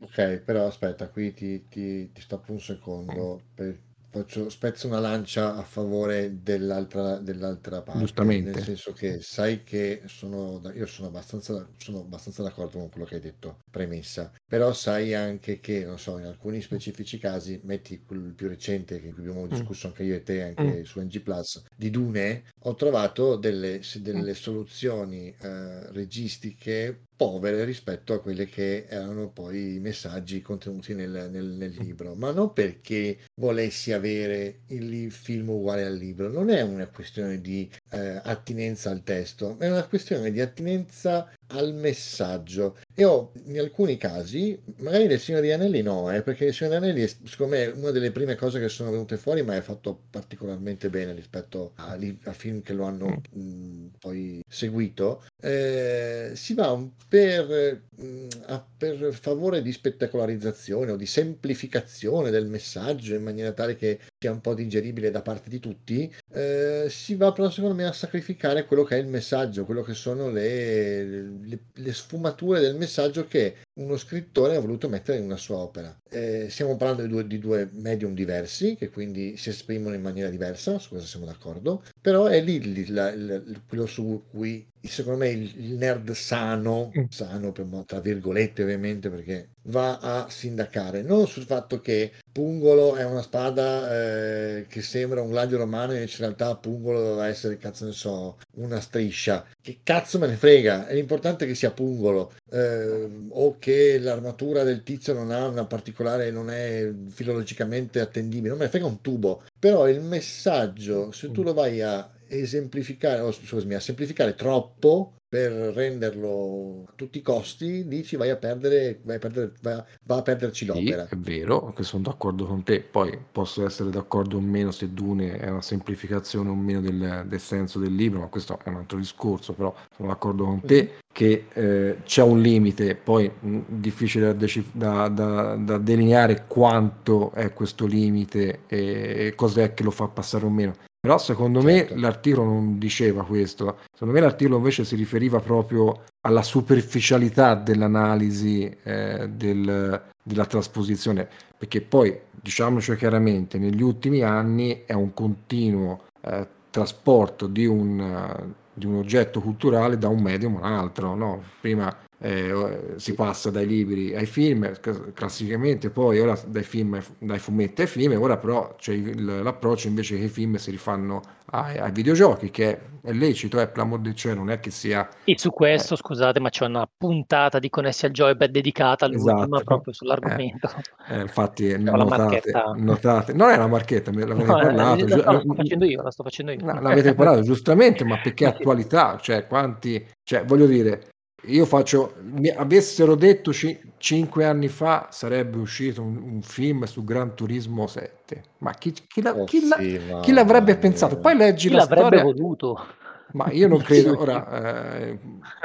Ok, però aspetta, qui ti, ti, ti stoppo un secondo. Per, faccio, spezzo una lancia a favore dell'altra, dell'altra parte. Giustamente. Nel senso che sai che sono, io sono abbastanza, sono abbastanza d'accordo con quello che hai detto, premessa. Però sai anche che, non so, in alcuni specifici casi, metti il più recente che abbiamo mm. discusso anche io e te, anche mm. su NG Plus, di Dune, ho trovato delle, delle soluzioni eh, registiche povere rispetto a quelle che erano poi i messaggi contenuti nel, nel, nel libro, ma non perché volessi avere il film uguale al libro, non è una questione di eh, attinenza al testo, è una questione di attinenza al messaggio. E ho in alcuni casi, magari del Signore di Anelli no, eh, perché il Signore di Anelli è secondo me una delle prime cose che sono venute fuori, ma è fatto particolarmente bene rispetto a, a film che lo hanno mh, mm, poi seguito. Eh, si va per, mh, mm, a, per favore di spettacolarizzazione o di semplificazione del messaggio in maniera tale che sia un po' digeribile da parte di tutti, eh, si va però secondo me a sacrificare quello che è il messaggio, quello che sono le, le, le sfumature del messaggio che uno scrittore ha voluto mettere in una sua opera. Eh, stiamo parlando di due, di due, medium diversi, che quindi si esprimono in maniera diversa, su questo siamo d'accordo, però è lì la, la, quello su cui secondo me il, nerd sano, mm. sano per, tra virgolette ovviamente perché va a sindacare, non sul fatto che Pungolo è una spada eh, che sembra un gladio romano invece in realtà Pungolo doveva essere, cazzo ne so, una striscia. Che cazzo me ne frega, è importante che sia Pungolo eh, o che l'armatura del tizio non ha una particolare, non è filologicamente attendibile, non me ne frega un tubo, però il messaggio, se tu lo vai a esemplificare, oh, scusami, a semplificare troppo per renderlo a tutti i costi, dici vai a perdere, vai a perdere va, va a perderci l'opera. Sì, è vero, che sono d'accordo con te. Poi posso essere d'accordo o meno se Dune è una semplificazione o meno del, del senso del libro, ma questo è un altro discorso, però sono d'accordo con te che eh, c'è un limite, poi mh, difficile da, da, da, da, delineare quanto è questo limite e cos'è che lo fa passare o meno. Però secondo certo. me l'articolo non diceva questo, secondo me l'articolo invece si riferiva proprio alla superficialità dell'analisi eh, del, della trasposizione, perché poi diciamoci chiaramente, negli ultimi anni è un continuo eh, trasporto di un, di un oggetto culturale da un medium a un altro, no? prima eh, si passa dai libri ai film classicamente poi ora dai film dai fumetti ai film ora però c'è il, l'approccio invece che i film si rifanno ai, ai videogiochi che è lecito è per l'amor del cielo non è che sia e su questo eh. scusate ma c'è una puntata di Connessi al Joypad dedicata all'ultima esatto. proprio sull'argomento. Eh, eh, infatti notate, notate, non è una marchetta me l'avete no, eh, parlato la, la, sto facendo io la sto facendo io. no, l'avete parlato giustamente ma perché <laughs> attualità cioè quanti cioè voglio dire io faccio, mi avessero detto c- cinque anni fa sarebbe uscito un, un, film su Gran Turismo 7, ma chi, chi, la, oh, chi, la, sì, chi l'avrebbe pensato? Poi leggi chi la l'avrebbe storia. voluto? Ma io non credo, ora, <laughs> eh,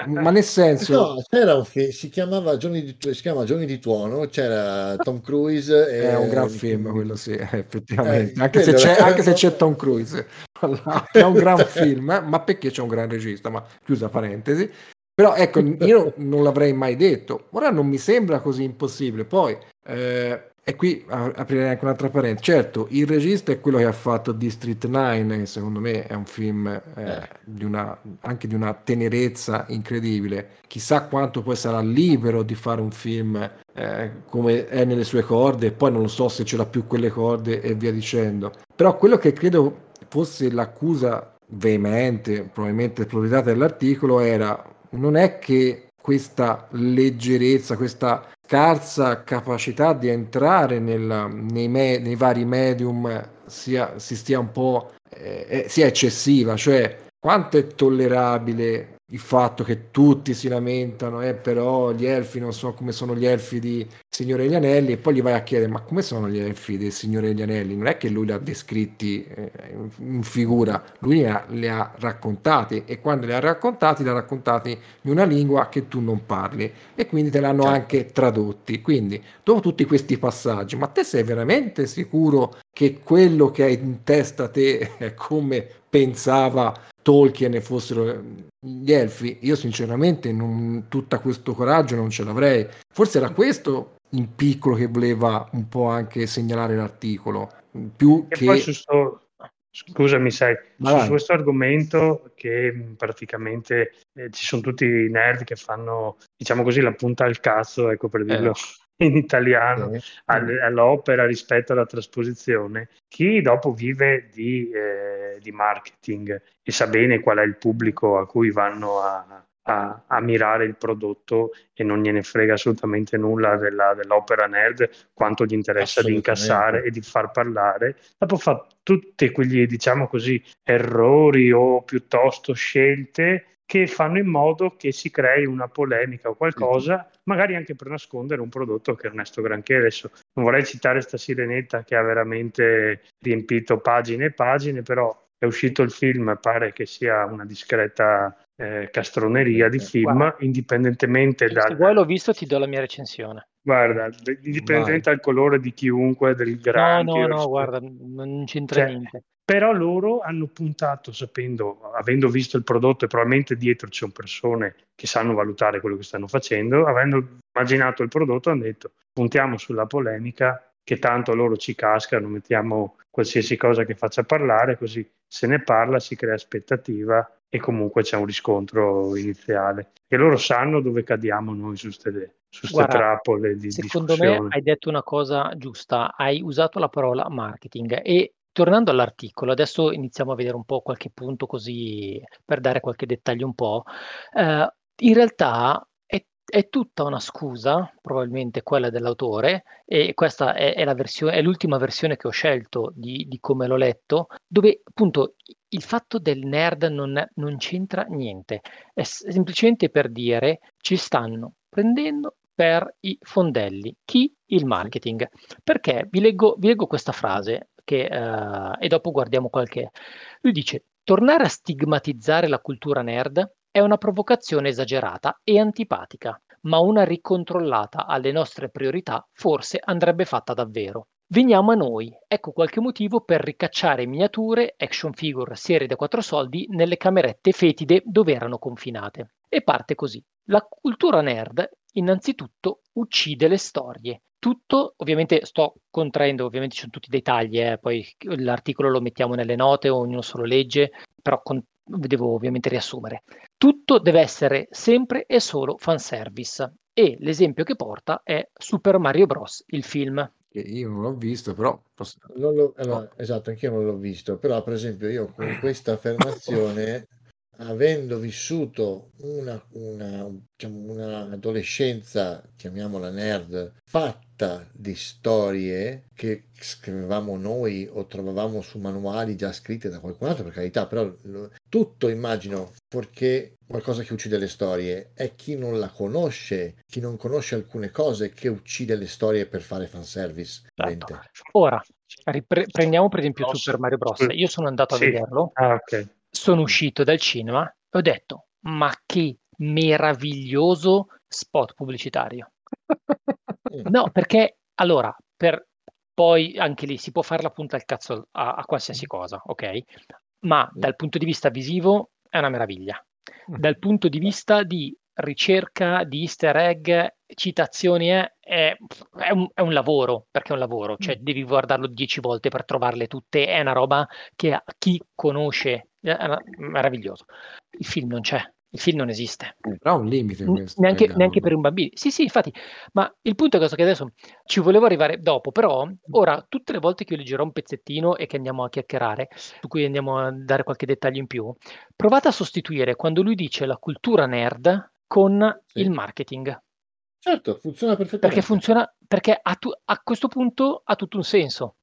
ma nel senso... No, c'era un film, si chiamava Giorni di, si chiama Giorni di Tuono, c'era Tom Cruise. E... È un gran film quello, sì, <laughs> effettivamente. Eh, anche, se c'è, anche, se c'è, Tom Cruise. <laughs> È un gran film, ma perché c'è un gran regista? Ma chiusa parentesi. Però ecco, <laughs> io non l'avrei mai detto. Ora non mi sembra così impossibile. Poi... Eh, e qui aprirei anche un'altra parentesi. Certo, il regista è quello che ha fatto District 9, che secondo me è un film eh, eh. di una, anche di una tenerezza incredibile. Chissà quanto poi sarà libero di fare un film eh, come è nelle sue corde, e poi non lo so se ce l'ha più quelle corde e via dicendo. Però quello che credo fosse l'accusa veemente, probabilmente proprietaria dell'articolo, era non è che questa leggerezza, questa scarsa capacità di entrare nel, nei, me, nei, vari medium sia, si stia un po' eh, eh sia eccessiva, cioè quanto è tollerabile il fatto che tutti si lamentano, eh, però gli elfi non so come sono gli elfi di Signore degli Anelli, e poi gli vai a chiedere, ma come sono gli elfi del Signore degli Anelli? Non è che lui li ha descritti eh, in figura, lui li ha, li ha, raccontati, e quando li ha raccontati, li ha raccontati in una lingua che tu non parli, e quindi te l'hanno certo. anche tradotti. Quindi, dopo tutti questi passaggi, ma te sei veramente sicuro che quello che hai in testa te è come pensava Tolkien fossero gli elfi, io sinceramente non, tutto questo coraggio non ce l'avrei. Forse era questo in piccolo che voleva un po' anche segnalare l'articolo. Più e che... sto, scusami, sai, Ma su questo argomento che praticamente eh, ci sono tutti i nerd che fanno, diciamo così, la punta al cazzo, ecco per dirlo. Eh in italiano eh. all'opera rispetto alla trasposizione, chi dopo vive di, eh, di, marketing e sa bene qual è il pubblico a cui vanno a, a, a mirare il prodotto e non gliene frega assolutamente nulla della, dell'opera nerd, quanto gli interessa di incassare e di far parlare, dopo fa tutti quegli, diciamo così, errori o piuttosto scelte che fanno in modo che si crei una polemica o qualcosa, magari anche per nascondere un prodotto che non è sto granché. Adesso non vorrei citare sta sirenetta che ha veramente riempito pagine e pagine, però è uscito il film, pare che sia una discreta eh, castroneria di film, Guarda, indipendentemente da... Se vuoi l'ho visto ti do la mia recensione. Guarda, indipendentemente dal colore di chiunque, del grande... No, no, no, guarda, non c'entra cioè, niente però loro hanno puntato sapendo, avendo visto il prodotto e probabilmente dietro ci sono persone che sanno valutare quello che stanno facendo, avendo immaginato il prodotto hanno detto puntiamo sulla polemica che tanto loro ci cascano, mettiamo qualsiasi cosa che faccia parlare, così se ne parla, si crea aspettativa e comunque c'è un riscontro iniziale. E loro sanno dove cadiamo noi su queste trappole di Secondo me hai detto una cosa giusta, hai usato la parola marketing e Tornando all'articolo, adesso iniziamo a vedere un po' qualche punto così per dare qualche dettaglio un po'. Eh, in realtà è, è, tutta una scusa, probabilmente quella dell'autore, e questa è, è, versione, è l'ultima versione che ho scelto di, di, come l'ho letto, dove appunto il fatto del nerd non, non c'entra niente, è semplicemente per dire ci stanno prendendo per i fondelli. Chi? Il marketing. Perché vi leggo, vi leggo questa frase che, uh, e dopo guardiamo qualche... Lui dice, tornare a stigmatizzare la cultura nerd è una provocazione esagerata e antipatica, ma una ricontrollata alle nostre priorità forse andrebbe fatta davvero. Veniamo a noi, ecco qualche motivo per ricacciare miniature, action figure, serie da quattro soldi nelle camerette fetide dove erano confinate. E parte così. La cultura nerd innanzitutto uccide le storie, tutto, ovviamente sto contraendo, ovviamente ci sono tutti i dettagli, eh, poi l'articolo lo mettiamo nelle note, ognuno solo legge, però con, devo ovviamente riassumere. Tutto deve essere sempre e solo fanservice e l'esempio che porta è Super Mario Bros., il film. Io non l'ho visto, però... Posso... Lo, allora, esatto, anch'io non l'ho visto, però per esempio io con questa <laughs> affermazione avendo vissuto una, una, diciamo, un'adolescenza, chiamiamola nerd, fatta di storie che scrivevamo noi o trovavamo su manuali già scritte da qualcun altro, per carità, però tutto immagino, perché qualcosa che uccide le storie è chi non la conosce, chi non conosce alcune cose che uccide le storie per fare fanservice. Certo. Ora, ripre- prendiamo per esempio Super Mario Bros. Io sono andato a sì. vederlo. Ah, ok sono uscito dal cinema e ho detto, ma che meraviglioso spot pubblicitario. <laughs> no, perché allora, per poi anche lì si può fare la punta al cazzo a, a qualsiasi cosa, ok? Ma dal punto di vista visivo è una meraviglia. Dal punto di vista di ricerca di easter egg, citazioni, è, è, è, un, è, un, lavoro, perché è un lavoro, cioè devi guardarlo dieci volte per trovarle tutte, è una roba che chi conosce è meraviglioso. Il film non c'è, il film non esiste. Però ha un limite questo. Neanche, neanche, per un bambino. Sì, sì, infatti, ma il punto è questo che adesso ci volevo arrivare dopo, però ora tutte le volte che io leggerò un pezzettino e che andiamo a chiacchierare, su cui andiamo a dare qualche dettaglio in più, provate a sostituire quando lui dice la cultura nerd con sì. il marketing. Certo, funziona perfettamente. Perché funziona, perché a, tu, a questo punto ha tutto un senso.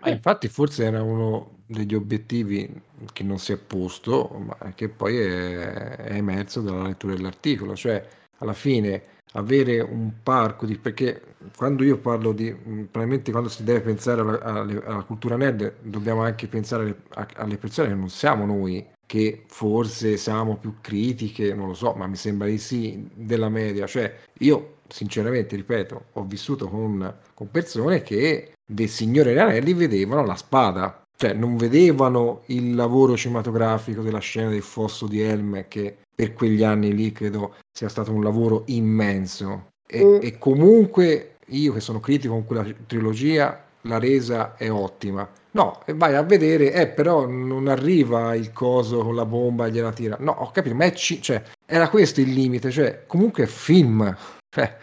Ma infatti forse era uno degli obiettivi che non si è posto, ma che poi è, è emerso dalla lettura dell'articolo, cioè alla fine avere un parco di perché quando io parlo di probabilmente quando si deve pensare alla, alla, alla cultura nerd dobbiamo anche pensare alle, alle, persone che non siamo noi che forse siamo più critiche non lo so ma mi sembra di sì della media. Cioè io sinceramente ripeto ho vissuto con, con persone che del Signore degli Anelli vedevano la spada, cioè non vedevano il lavoro cinematografico della scena del fosso di Helm che per quegli anni lì credo sia stato un lavoro immenso. E, mm. e comunque io che sono critico con quella trilogia la resa è ottima. No e vai a vedere eh però non arriva il coso con la bomba e gliela tira. No ho capito ma è c- cioè, era questo il limite cioè comunque è film. Cioè,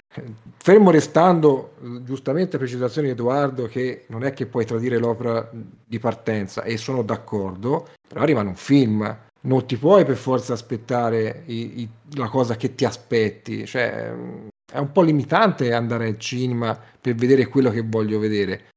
fermo restando giustamente precisazioni di Edoardo che non è che puoi tradire l'opera di partenza e sono d'accordo, però arriva in un film, non ti puoi per forza aspettare i, i, la cosa che ti aspetti, cioè è un po' limitante andare al cinema per vedere quello che voglio vedere.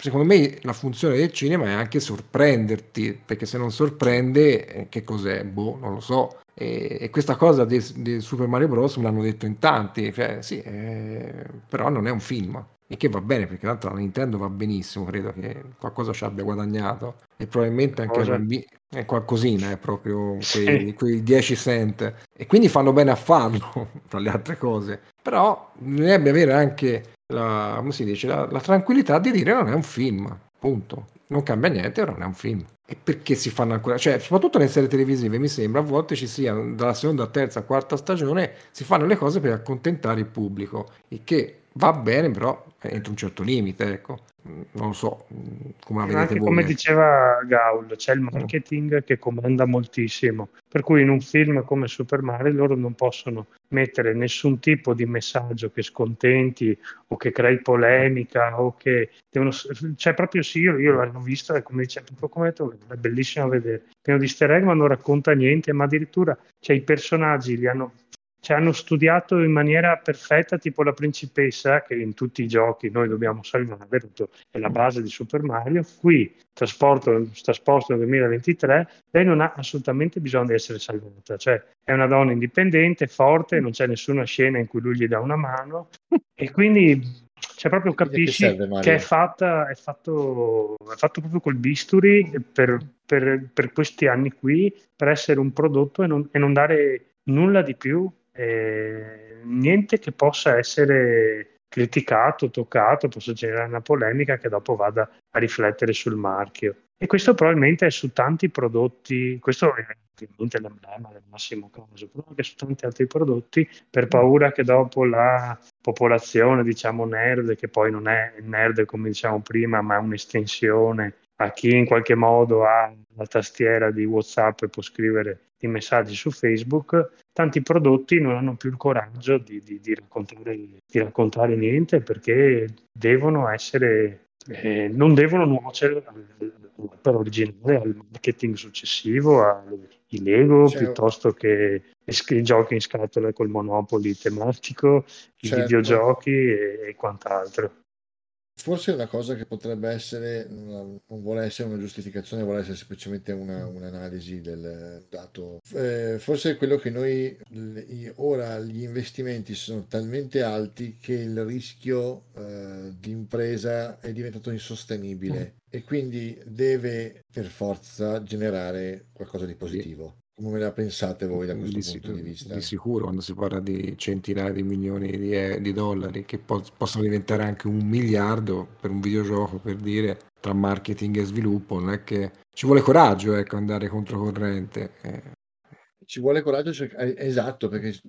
Secondo me la funzione del cinema è anche sorprenderti, perché se non sorprende, eh, che cos'è? Boh, non lo so. E, e questa cosa di Super Mario Bros. me l'hanno detto in tanti, cioè, sì, eh, però non è un film. E che va bene, perché tanto la Nintendo va benissimo, credo che qualcosa ci abbia guadagnato. E probabilmente anche la B è qualcosina, è proprio quei, sì. quei 10 cent. E quindi fanno bene a farlo, <laughs> tra le altre cose. Però bisognerebbe avere anche la, come si dice, la, la tranquillità di dire non è un film, punto. Non cambia niente, non è un film. E perché si fanno ancora? Cioè, soprattutto nelle serie televisive, mi sembra, a volte ci sia, dalla seconda, terza, quarta stagione, si fanno le cose per accontentare il pubblico, il che va bene, però entro un certo limite, ecco. Non so come la vedete Anche voi. come diceva Gaul, c'è il marketing che comanda moltissimo, per cui in un film come Super Mario loro non possono mettere nessun tipo di messaggio che scontenti o che crei polemica o che devono... cioè proprio sì, io, io l'ho visto e come dice proprio come detto, è bellissimo vedere pieno di easter egg ma non racconta niente ma addirittura cioè, i personaggi li hanno ci hanno studiato in maniera perfetta, tipo la principessa, che in tutti i giochi noi dobbiamo salvare, è la base di Super Mario. Qui, trasporto, trasporto nel 2023, lei non ha assolutamente bisogno di essere salvata, cioè è una donna indipendente, forte, non c'è nessuna scena in cui lui gli dà una mano. E quindi cioè proprio capisci che, serve, che è, fatta, è, fatto, è fatto proprio col bisturi per, per, per, questi anni qui, per essere un prodotto e non, e non dare nulla di più eh, niente che possa essere criticato, toccato, possa generare una polemica che dopo vada a riflettere sul marchio. E questo probabilmente è su tanti prodotti, questo è ovviamente l'emblema del massimo caso, però anche su tanti altri prodotti, per paura che dopo la popolazione, diciamo, nerd, che poi non è nerd come diciamo prima, ma è un'estensione a chi in qualche modo ha la tastiera di WhatsApp e può scrivere i messaggi su Facebook, tanti prodotti non hanno più il coraggio di, di, di, raccontare, di raccontare, niente perché devono essere, eh, non devono nuocere all'opera originale, al marketing successivo, ai Lego certo. piuttosto che i giochi in scatola col Monopoli tematico, certo. i videogiochi e, e quant'altro. Forse una cosa che potrebbe essere, non vuole essere una giustificazione, vuole essere semplicemente una, un'analisi del dato. Eh, forse quello che noi ora gli investimenti sono talmente alti che il rischio eh, di impresa è diventato insostenibile mm. e quindi deve per forza generare qualcosa di positivo. Come la pensate voi da questo di, punto di vista? Di sicuro, quando si parla di centinaia di milioni di, eh, di dollari che po- possono diventare anche un miliardo per un videogioco, per dire, tra marketing e sviluppo, non è che ci vuole coraggio, ecco, andare controcorrente. Eh. Ci vuole coraggio, cioè, eh, esatto, perché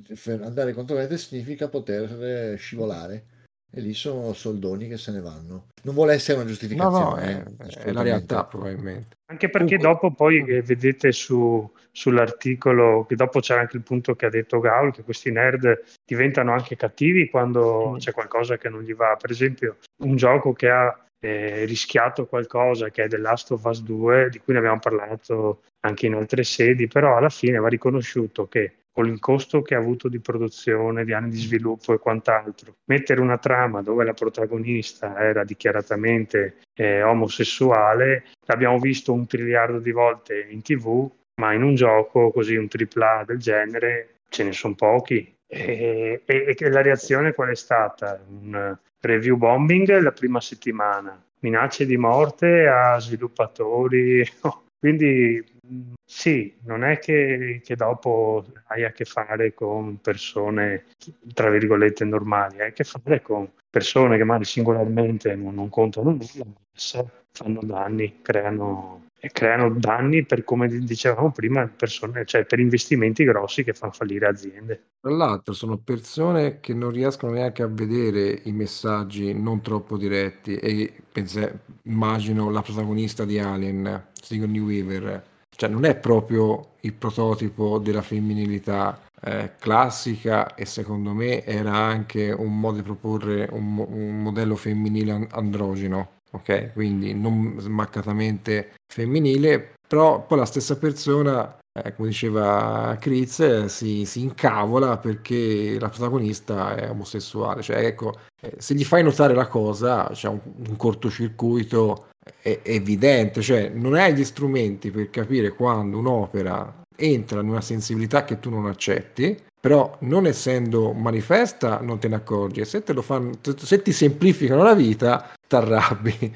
andare controcorrente significa poter scivolare e lì sono soldoni che se ne vanno. Non vuole essere una giustificazione. No, no, è, eh, è la realtà probabilmente. Anche perché dopo poi vedete su, sull'articolo che dopo c'era anche il punto che ha detto Gaul che questi nerd diventano anche cattivi quando mm. c'è qualcosa che non gli va. Per esempio un gioco che ha eh, rischiato qualcosa che è The Last of Us 2, di cui ne abbiamo parlato anche in altre sedi, però alla fine va riconosciuto che con il costo che ha avuto di produzione, di anni di sviluppo e quant'altro. Mettere una trama dove la protagonista era dichiaratamente eh, omosessuale, l'abbiamo visto un triliardo di volte in tv, ma in un gioco così, un AAA del genere, ce ne sono pochi. E, e, e la reazione qual è stata? Un review bombing la prima settimana, minacce di morte a sviluppatori. <laughs> Quindi sì, non è che, che, dopo hai a che fare con persone, tra virgolette, normali, hai a che fare con persone che magari singolarmente non, non contano nulla, ma fanno danni, creano, creano, danni per, come dicevamo prima, persone, cioè per investimenti grossi che fanno fallire aziende. Tra l'altro sono persone che non riescono neanche a vedere i messaggi non troppo diretti e pense, immagino la protagonista di Alien, Sigourney Weaver, cioè non è proprio il prototipo della femminilità eh, classica e secondo me era anche un modo di proporre un, un modello femminile androgeno, ok? Quindi non smaccatamente femminile, però poi la stessa persona eh, come diceva Chris, si, si, incavola perché la protagonista è omosessuale. Cioè, ecco, eh, se gli fai notare la cosa, c'è un, un cortocircuito è, evidente, cioè non hai gli strumenti per capire quando un'opera entra in una sensibilità che tu non accetti, però non essendo manifesta non te ne accorgi e se, fanno, se ti semplificano la vita ti arrabbi. <laughs>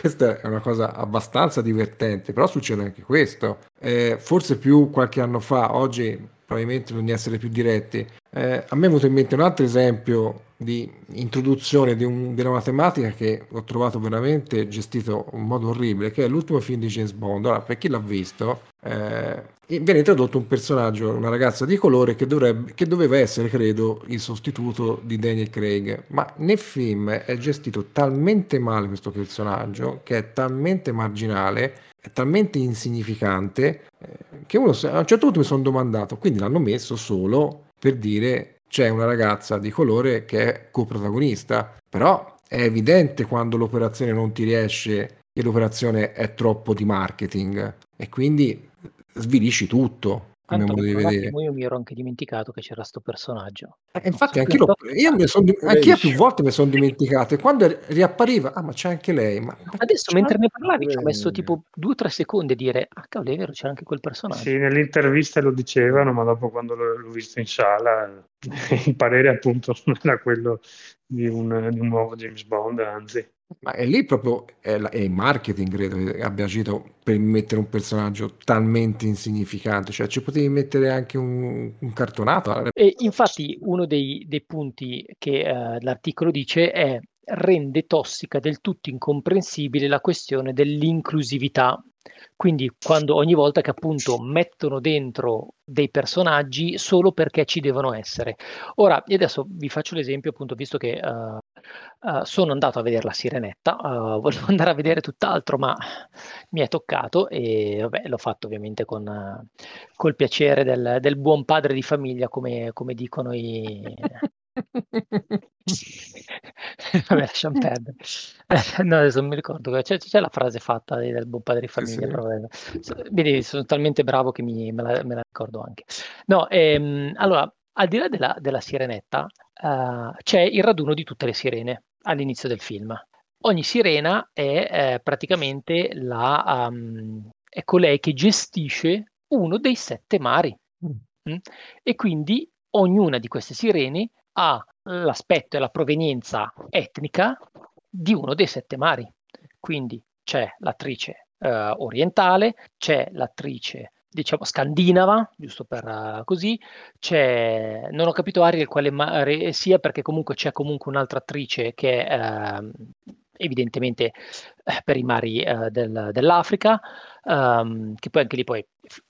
Questa è una cosa abbastanza divertente, però succede anche questo. Eh, forse più qualche anno fa, oggi probabilmente bisogna essere più diretti. Eh, a me è venuto in mente un altro esempio di introduzione di, un, di, una matematica che ho trovato veramente gestito in modo orribile, che è l'ultimo film di James Bond. Allora, per chi l'ha visto, eh, viene introdotto un personaggio, una ragazza di colore che, dovrebbe, che doveva essere, credo, il sostituto di Daniel Craig, ma nel film è gestito talmente male questo personaggio, che è talmente marginale, è talmente insignificante, eh, che uno, a un certo punto mi sono domandato, quindi l'hanno messo solo per dire c'è una ragazza di colore che è coprotagonista, però è evidente quando l'operazione non ti riesce che l'operazione è troppo di marketing. E quindi svilisci tutto come modo. Io mi ero anche dimenticato che c'era questo personaggio. Eh, infatti anche io, io son, anch'io più volte mi sono dimenticato e quando riappariva, ah ma c'è anche lei. Ma, ma Adesso mentre ne parlavi ci ho messo tipo due o tre secondi a dire, ah cavolo è vero c'era anche quel personaggio. Sì, nelle interviste lo dicevano, ma dopo quando l'ho, l'ho visto in sala <laughs> il parere appunto non <laughs> era quello di un, di un nuovo James Bond, anzi. Ma è lì proprio è, la, è il marketing, credo che abbia agito per mettere un personaggio talmente insignificante, cioè ci potevi mettere anche un, un cartonato. E infatti uno dei, dei punti che uh, l'articolo dice è rende tossica del tutto incomprensibile la questione dell'inclusività quindi quando ogni volta che appunto mettono dentro dei personaggi solo perché ci devono essere. Ora, adesso vi faccio l'esempio appunto, visto che uh, uh, sono andato a vedere la Sirenetta, uh, <laughs> volevo andare a vedere tutt'altro, ma mi è toccato e vabbè, l'ho fatto ovviamente con col piacere del, del, buon padre di famiglia, come, come dicono i... <laughs> Vabbè, lasciamo perdere. Eh, no, adesso non mi ricordo, c'è, c'è la frase fatta del buon padre di famiglia, sì, sì. vedi, sono talmente bravo che mi, me, la, me, la, ricordo anche. No, ehm, allora, al di là della, della sirenetta, uh, c'è il raduno di tutte le sirene all'inizio del film. ogni sirena è eh, praticamente la, um, è colei che gestisce uno dei sette mari. Mm. Mm? E quindi ognuna di queste sirene ha l'aspetto e la provenienza etnica di uno dei sette mari. Quindi c'è l'attrice eh, orientale, c'è l'attrice diciamo scandinava, giusto per uh, così, c'è, non ho capito Ariel quale mare sia perché comunque c'è comunque un'altra attrice che uh, evidentemente eh, per i mari uh, del, dell'Africa, um, che poi anche lì poi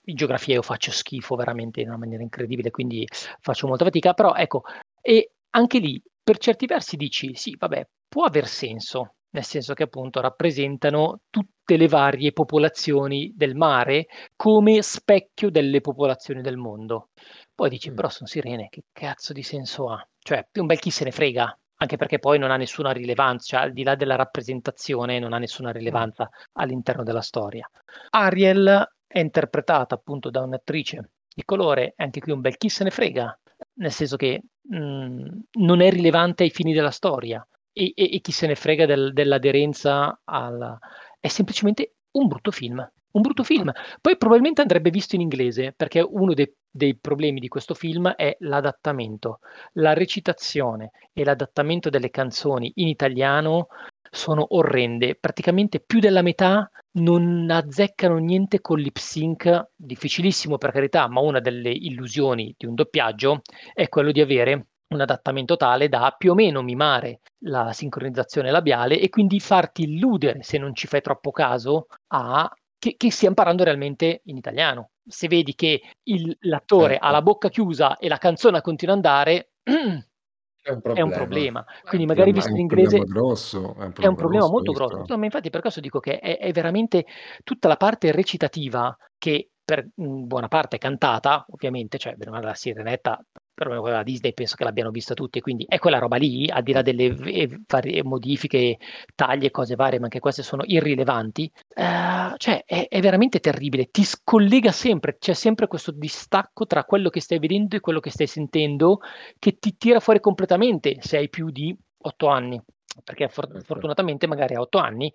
in geografia io faccio schifo veramente in una maniera incredibile, quindi faccio molta fatica, però ecco, e anche lì per certi versi dici sì, vabbè, può aver senso, nel senso che appunto rappresentano tutte le varie popolazioni del mare come specchio delle popolazioni del mondo. Poi dici, mm. però sono sirene, che cazzo di senso ha? Cioè, un bel chi se ne frega, anche perché poi non ha nessuna rilevanza, cioè, al di là della rappresentazione, non ha nessuna rilevanza all'interno della storia. Ariel è interpretata appunto da un'attrice di colore, anche qui un bel chi se ne frega, nel senso che non è rilevante ai fini della storia e, e, e chi se ne frega del, dell'aderenza alla... è semplicemente un brutto film. Un brutto film. Poi probabilmente andrebbe visto in inglese, perché uno dei, dei, problemi di questo film è l'adattamento. La recitazione e l'adattamento delle canzoni in italiano sono orrende. Praticamente più della metà non azzeccano niente con lip sync, difficilissimo per carità, ma una delle illusioni di un doppiaggio è quello di avere un adattamento tale da più o meno mimare la sincronizzazione labiale e quindi farti illudere, se non ci fai troppo caso, a che, che stia imparando realmente in italiano. Se vedi che il, l'attore certo. ha la bocca chiusa e la canzone continua ad andare, <clears throat> è un problema. È un problema. Quindi magari visto in inglese grosso, è un problema, è un problema molto grosso. No, ma infatti per questo dico che è, è, veramente tutta la parte recitativa che per buona parte è cantata, ovviamente, cioè la sirenetta però quella Disney penso che l'abbiano vista tutti, quindi è quella roba lì, al di là delle varie modifiche, taglie, cose varie, ma anche queste sono irrilevanti, uh, cioè è, è, veramente terribile, ti scollega sempre, c'è sempre questo distacco tra quello che stai vedendo e quello che stai sentendo, che ti tira fuori completamente se hai più di otto anni perché for- certo. fortunatamente magari a otto anni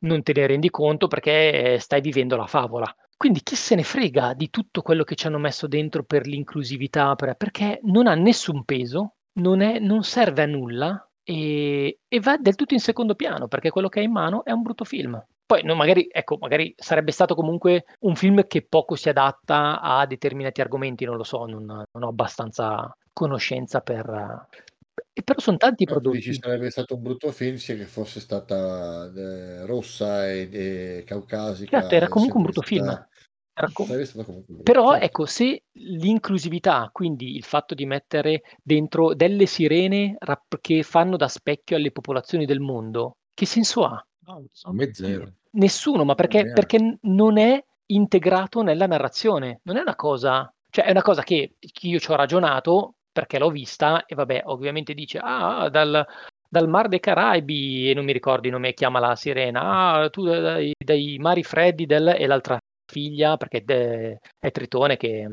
non te ne rendi conto perché stai vivendo la favola. Quindi chi se ne frega di tutto quello che ci hanno messo dentro per l'inclusività, per- perché non ha nessun peso, non, è- non serve a nulla e, e va del tutto in secondo piano, perché quello che ha in mano è un brutto film. Poi no, magari, ecco, magari sarebbe stato comunque un film che poco si adatta a determinati argomenti, non lo so, non, non ho abbastanza conoscenza per, e però sono tanti i prodotti. dici sarebbe stato un brutto film che fosse stata eh, rossa e, e caucasica Certo, era comunque un brutto film. Brutto Però ecco, se l'inclusività, quindi il fatto di mettere dentro delle sirene rap- che fanno da specchio alle popolazioni del mondo, che senso ha? No, a me zero. Nessuno, ma perché, neanche. perché non è integrato nella narrazione, non è una cosa, cioè è una cosa che, che io ci ho ragionato perché l'ho vista e vabbè, ovviamente dice, ah, dal, dal Mar dei Caraibi, e non mi ricordo il nome, chiama la sirena, ah, tu dai, dai mari freddi del, e l'altra figlia, perché de, è Tritone che,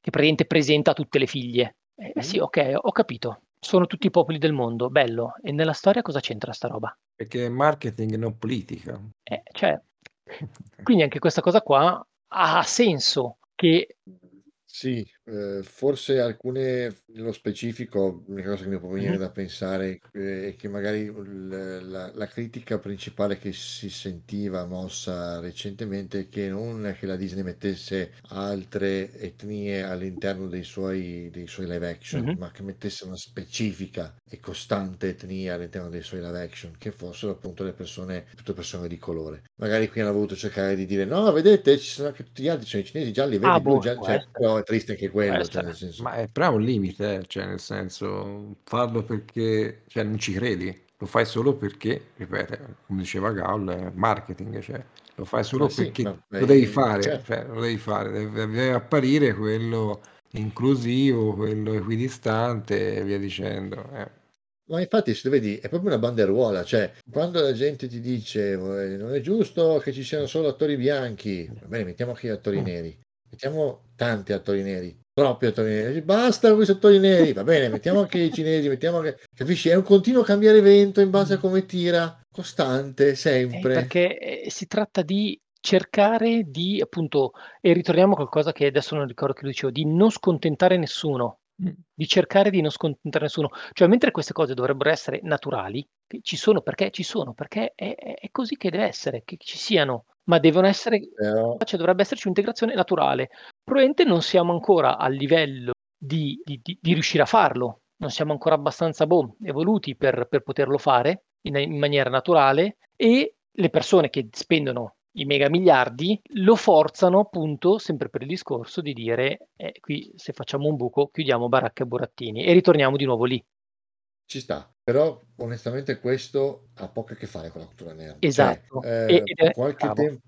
che presenta tutte le figlie. Eh, eh sì, ok, ho capito. Sono tutti i popoli del mondo, bello. E nella storia cosa c'entra sta roba? Perché è marketing, non politica. Eh, cioè, quindi anche questa cosa qua ha senso che Sì, ehm, forse alcune nello specifico, l'unica cosa che mi può venire Mh-mh. da pensare, ehm, è che magari l la la critica principale che si sentiva mossa recentemente è che non che la Disney mettesse altre etnie all'interno dei suoi dei suoi live action, Mh-mh. ma che mettesse una specifica e costante etnia all'interno dei suoi live action, che fossero appunto le persone tutte persone di colore. Magari qui hanno voluto cercare di dire: "No, vedete ci sono anche tutti gli altri, sono i cinesi gialli, Ah, verdi, blu, boh, gia" può cioè però è triste anche Quello, cioè essere. nel senso Ma è però è un limite, eh, cioè nel senso farlo perché cioè, non ci credi, lo fai solo perché, ripeto, come diceva Gaul, è marketing, cioè lo fai solo Ma sì, perché ma lo devi fare, certo. cioè lo devi fare, deve, deve apparire quello inclusivo, quello equidistante e via dicendo. eh. Ma infatti se vedi è proprio una banderuola, cioè quando la gente ti dice: "Eh, non è giusto che ci siano solo attori bianchi", va bene mettiamo anche gli attori neri, mettiamo tanti attori neri, troppi attori neri, basta con questi attori neri, va bene mettiamo anche i cinesi, mettiamo anche capisci? È un continuo cambiare vento in base a come tira costante, Eh, sempre. perché eh, si tratta di cercare di, appunto, e ritorniamo a qualcosa che adesso non ricordo che lo dicevo, di non scontentare nessuno, Mm. di cercare di non scontentare nessuno. Cioè, mentre queste cose dovrebbero essere naturali, che ci sono perché ci sono, perché è, è- così che deve essere, che ci siano, ma devono essere, cioè dovrebbe esserci un'integrazione naturale. Probabilmente non siamo ancora al livello di, di- di- di riuscire a farlo, non siamo ancora abbastanza boh, evoluti per, per poterlo fare in, in maniera naturale e le persone che spendono i mega miliardi lo forzano appunto sempre per il discorso di dire eh, qui se facciamo un buco chiudiamo baracca e burattini e ritorniamo di nuovo lì. ci sta. Però onestamente questo ha poco a che fare con la cultura nerd. Cioè, Esatto. eh, E- ed è- qualche, bravo.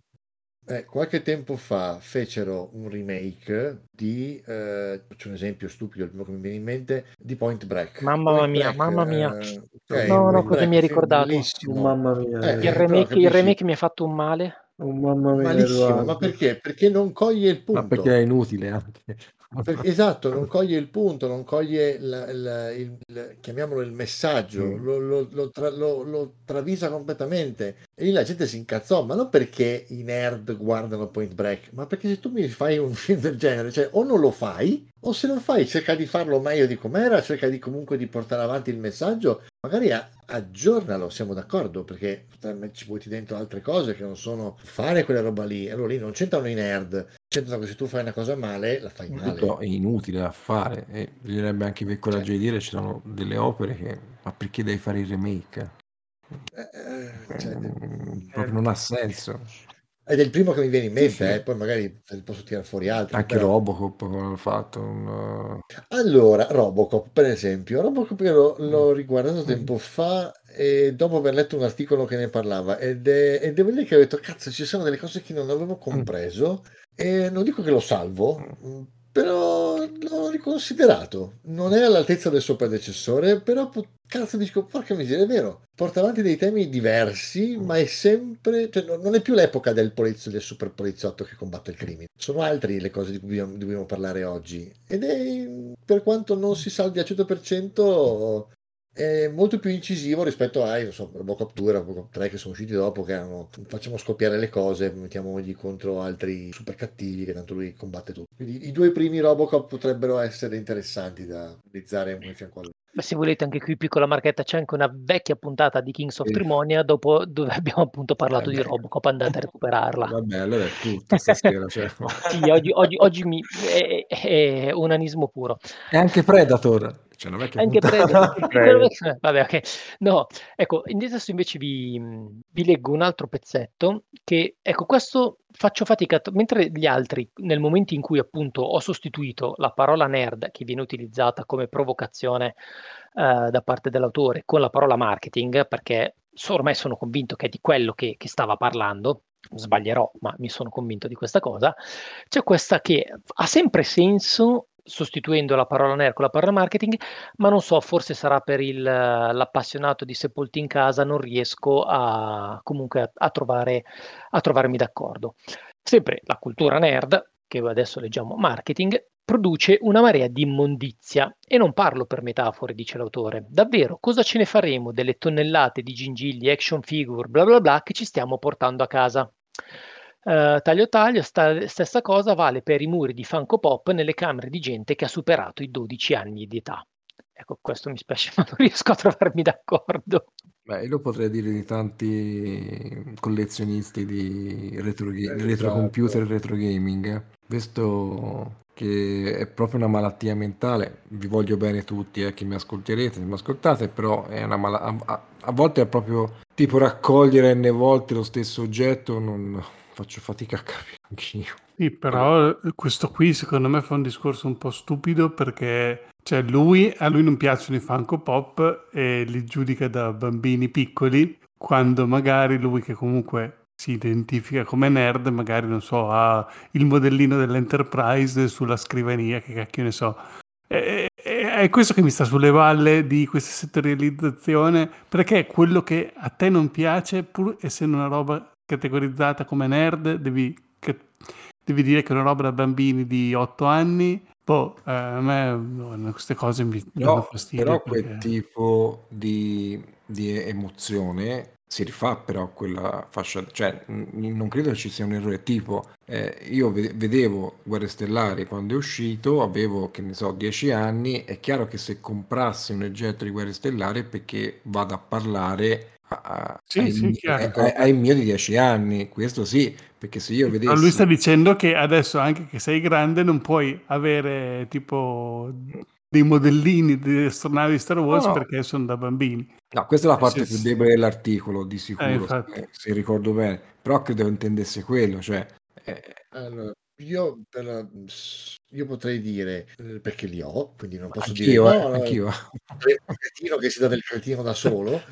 Eh, qualche tempo fa fecero un remake di, eh, faccio un esempio stupido, il primo che mi viene in mente, di Point Break. Mamma Point mia, Break, mamma mia. eh, ok, No, no, cosa Break, mi hai ricordato? bellissimo. Mamma mia, Eh, Il però remake, il remake mi ha fatto un male. oh, mamma mia, Malissimo, ma perché? Perché non coglie il Ma punto. perché è inutile anche. Per- esatto, non coglie il punto, non coglie la- la- il, il- chiamiamolo il messaggio, Mm. lo, lo- lo tra- lo- lo travisa completamente. E lì la gente si incazzò, ma non perché i nerd guardano Point Break, ma perché se tu mi fai un <laughs> film del genere, cioè o non lo fai, o se lo fai cerca di farlo meglio di com'era, cerca di comunque di portare avanti il messaggio, magari a- aggiornalo, siamo d'accordo, perché potrebbe- ci butti dentro altre cose che non sono fare quella roba lì. Allora lì non c'entrano i nerd, c'entrano che se tu fai una cosa male, la fai male. Tutto è inutile da fare e bisognerebbe anche per coraggio di dire ci sono delle opere che ma perché devi fare il remake? Eh, eh, cioè, Mm, proprio non ha senso. Ed è il primo che mi viene in mente, Sì, sì. eh, poi magari posso tirare fuori altri. Anche però- Robocop come hanno fatto un, Allora, Robocop, per esempio, Robocop io l'ho, l'ho Mm. riguardato tempo fa e dopo aver letto un articolo che ne parlava ed è- e devo dire che ho detto, cazzo, ci sono delle cose che non avevo compreso e non dico che lo salvo, però l'ho riconsiderato. Non è all'altezza del suo predecessore, però cazzo dico, porca miseria, è vero, porta avanti dei temi diversi, ma è sempre, cioè, non è più l'epoca del polizio, del super poliziotto che combatte il crimine. Sono altri le cose di cui dobbiamo, dobbiamo parlare oggi. Ed è, per quanto non si salvi al 100%, è molto più incisivo rispetto ai, non so, Robocop 2 e Robocop 3 che sono usciti dopo, che erano facciamo scoppiare le cose, mettiamogli contro altri super cattivi che tanto lui combatte tutto. Quindi i due primi Robocop potrebbero essere interessanti da utilizzare di fianco all'altro. Ma se volete anche qui piccola marchetta c'è anche una vecchia puntata di Kings of. Trimonia dopo, dove abbiamo appunto parlato di Vabbè. Robocop, andate a recuperarla. Vabbè, allora è tutto stasera. Cioè. Sì, oggi, oggi- oggi mi, è, è unanismo puro. E anche Predator. C'è una vecchia Anche. Predator. <laughs> Vabbè, ok. No, ecco, adesso invece vi, vi leggo un altro pezzetto che, ecco, questo faccio fatica, mentre gli altri, nel momento in cui appunto ho sostituito la parola nerd, che viene utilizzata come provocazione eh, da parte dell'autore, con la parola marketing, perché ormai sono convinto che è di quello che, che stava parlando, sbaglierò, ma mi sono convinto di questa cosa, c'è questa che ha sempre senso sostituendo la parola nerd con la parola marketing, ma non so, forse sarà per il, l'appassionato di Sepolti in casa, non riesco a comunque a, a trovare, a trovarmi d'accordo. Sempre la cultura nerd, che adesso leggiamo marketing, produce una marea di immondizia e non parlo per metafore, dice l'autore. Davvero, cosa ce ne faremo delle tonnellate di gingilli, action figure, bla bla bla che ci stiamo portando a casa? Eh, taglio taglio, sta- stessa cosa vale per i muri di Funko Pop nelle camere di gente che ha superato i 12 anni di età. Ecco, questo mi spiace, <laughs> ma non riesco a trovarmi d'accordo. Beh, io lo potrei dire di tanti collezionisti di retro, di retro esatto. computer e retro gaming. Questo che è proprio una malattia mentale. Vi voglio bene tutti, eh, che mi ascolterete, se mi ascoltate, però è una mala- a, a- a volte è proprio tipo raccogliere n volte lo stesso oggetto, non faccio fatica a capire anch'io. Sì, però questo qui secondo me fa un discorso un po' stupido perché cioè lui, a lui non piacciono i Funko Pop e li giudica da bambini piccoli, quando magari lui che comunque si identifica come nerd, magari non so, ha il modellino dell'Enterprise sulla scrivania, che cacchio ne so. E- e- È questo che mi sta sulle valle di questa settorializzazione, perché quello che a te non piace, pur essendo una roba categorizzata come nerd, devi, che- devi dire che è una roba da bambini di 8 anni. Boh, eh, a me no, queste cose mi danno Però, fastidio. però quel perché- tipo di, di emozione si rifà però quella fascia, cioè non credo ci sia un errore tipo, eh, io vedevo Guerre Stellari quando è uscito, avevo che ne so 10 anni, è chiaro che se comprassi un oggetto di Guerre Stellari perché vado a parlare a, sì, ai, sì, ai, ai, ai, miei di 10 anni, questo sì, perché se io vedessi... Ma lui sta dicendo che adesso anche che sei grande non puoi avere tipo dei modellini di astronavi di Star Wars no, no. perché sono da bambini. No, questa è la parte più debole dell'articolo, di sicuro, eh, se, se, ricordo bene. Però credo intendesse quello, cioè... Eh... Allora, io, per, io, potrei dire, eh, perché li ho, quindi non posso anch'io, dire... No, eh, anch'io. Un cretino che si dà del cretino da solo,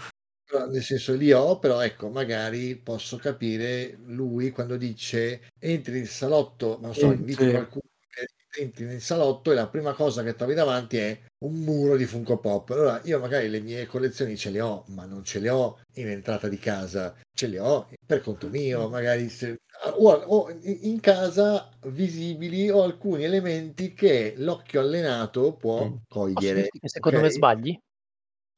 nel senso li ho, però ecco, magari posso capire lui quando dice entri nel salotto, non so, invito sì. qualcuno entri nel salotto e la prima cosa che trovi davanti è un muro di Funko Pop. Allora io magari le mie collezioni ce le ho, ma non ce le ho in entrata di casa, ce le ho per conto mio, magari se, o, o in casa visibili o alcuni elementi che l'occhio allenato può mm. cogliere. Secondo okay? me sbagli?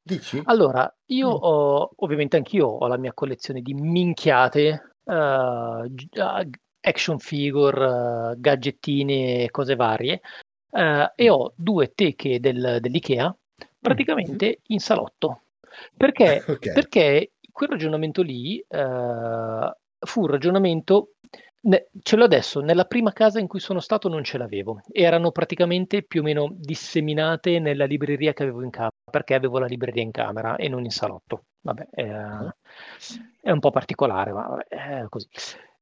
Dici? Allora, io mm. ho, ovviamente anch'io ho la mia collezione di minchiate, uh, action figure, uh, gadgettini e cose varie, uh, e ho due teche del, dell'IKEA praticamente mm. in salotto. Perché? <laughs> Okay. Perché quel ragionamento lì fu un ragionamento ne, ce l'ho adesso, nella prima casa in cui sono stato non ce l'avevo, erano praticamente più o meno disseminate nella libreria che avevo in camera, perché avevo la libreria in camera e non in salotto. Vabbè, è, è un po' particolare, ma vabbè, è così.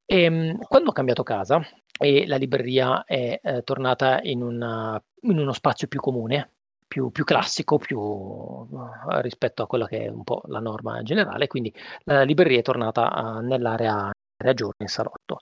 E, ehm, quando ho cambiato casa e la libreria è eh, tornata in, una, in, uno spazio più comune, più, più classico, più uh, rispetto a quella che è un po' la norma generale, quindi la libreria è tornata uh, nell'area giorni in salotto.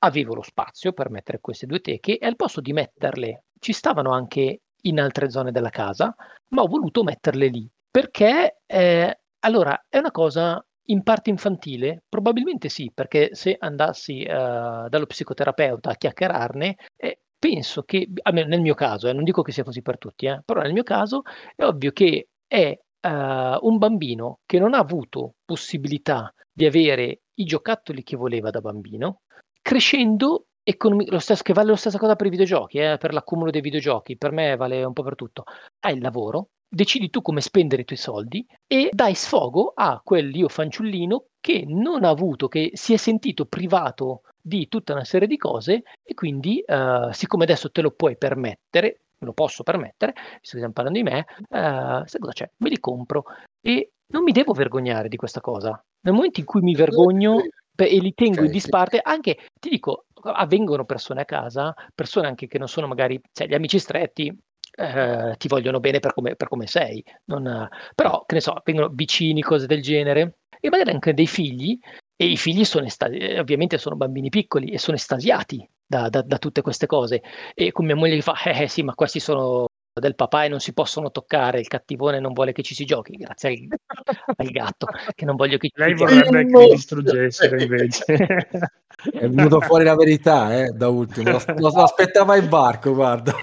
Avevo lo spazio per mettere queste due teche e al posto di metterle, ci stavano anche in altre zone della casa, ma ho voluto metterle lì perché eh, allora è una cosa in parte infantile? Probabilmente sì, perché se andassi uh, dallo psicoterapeuta a chiacchierarne, eh, penso che, almeno nel mio caso, eh, non dico che sia così per tutti, eh, però nel mio caso è ovvio che è uh, un bambino che non ha avuto possibilità di avere i giocattoli che voleva da bambino, crescendo economi- lo stesso, che vale la stessa cosa per i videogiochi, eh, per l'accumulo dei videogiochi, per me vale un po' per tutto. Hai il lavoro, decidi tu come spendere i tuoi soldi e dai sfogo a quell'io fanciullino che non ha avuto, che si è sentito privato di tutta una serie di cose e quindi uh, siccome adesso te lo puoi permettere, me lo posso permettere, visto che stiamo parlando di me, uh, sai cosa c'è? Me li compro e non mi devo vergognare di questa cosa. Nel momento in cui mi vergogno e li tengo in disparte, anche ti dico, avvengono persone a casa, persone anche che non sono magari, cioè gli amici stretti, eh, ti vogliono bene per come, per come sei, non, però che ne so, vengono vicini, cose del genere, e magari anche dei figli, e i figli sono estasi- eh, ovviamente sono bambini piccoli e sono estasiati da, da, da, tutte queste cose. E con mia moglie gli fa: Eh, eh sì, ma questi sono del papà e non si possono toccare. Il cattivone non vuole che ci si giochi, grazie al, <laughs> al gatto, che non voglio che ci Lei vorrebbe che mi distruggessero invece. <laughs> È venuto fuori la verità, eh, da ultimo. Lo, lo, <laughs> lo aspettava in barco, guarda.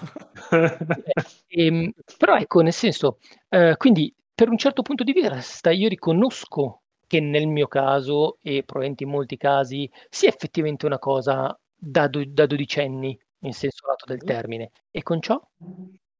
e, ehm, però ecco, nel senso, eh, quindi per un certo punto di vista io riconosco che nel mio caso e probabilmente in molti casi sia effettivamente una cosa da, do, da dodicenni in senso lato del termine e con ciò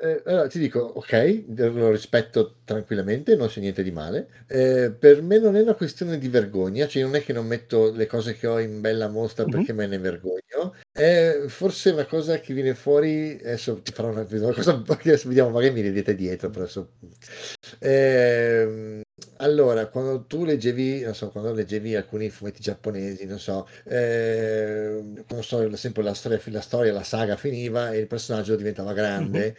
eh, allora ti dico, ok, lo rispetto tranquillamente, non c'è niente di male. Eh, per me non è una questione di vergogna, cioè non è che non metto le cose che ho in bella mostra mm-hmm. perché me ne vergogno. È forse una cosa che viene fuori, adesso ti farò una, una cosa, adesso vediamo, magari mi ridete dietro, però adesso... Eh, allora, quando tu leggevi, non so, quando leggevi alcuni fumetti giapponesi, non so, eh, non so, sempre la storia, la storia, la saga finiva e il personaggio diventava grande.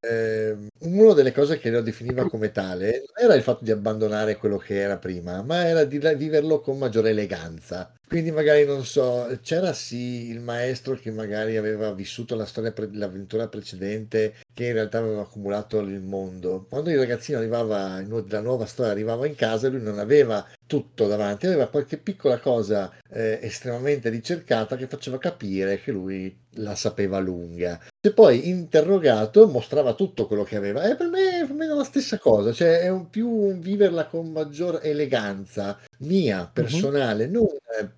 Eh, una delle cose che lo definiva come tale non era il fatto di abbandonare quello che era prima, ma era di viverlo con maggiore eleganza. Quindi magari non so, c'era sì il maestro che magari aveva vissuto la storia, pre- l'avventura precedente, che in realtà aveva accumulato il mondo. Quando il ragazzino arrivava, la nuova storia arrivava in casa, lui non aveva tutto davanti, aveva qualche piccola cosa eh, estremamente ricercata che faceva capire che lui la sapeva lunga. Se poi interrogato mostrava tutto quello che aveva. E per me, per me è la stessa cosa, cioè è un più un viverla con maggior eleganza mia, personale, mm-hmm. non,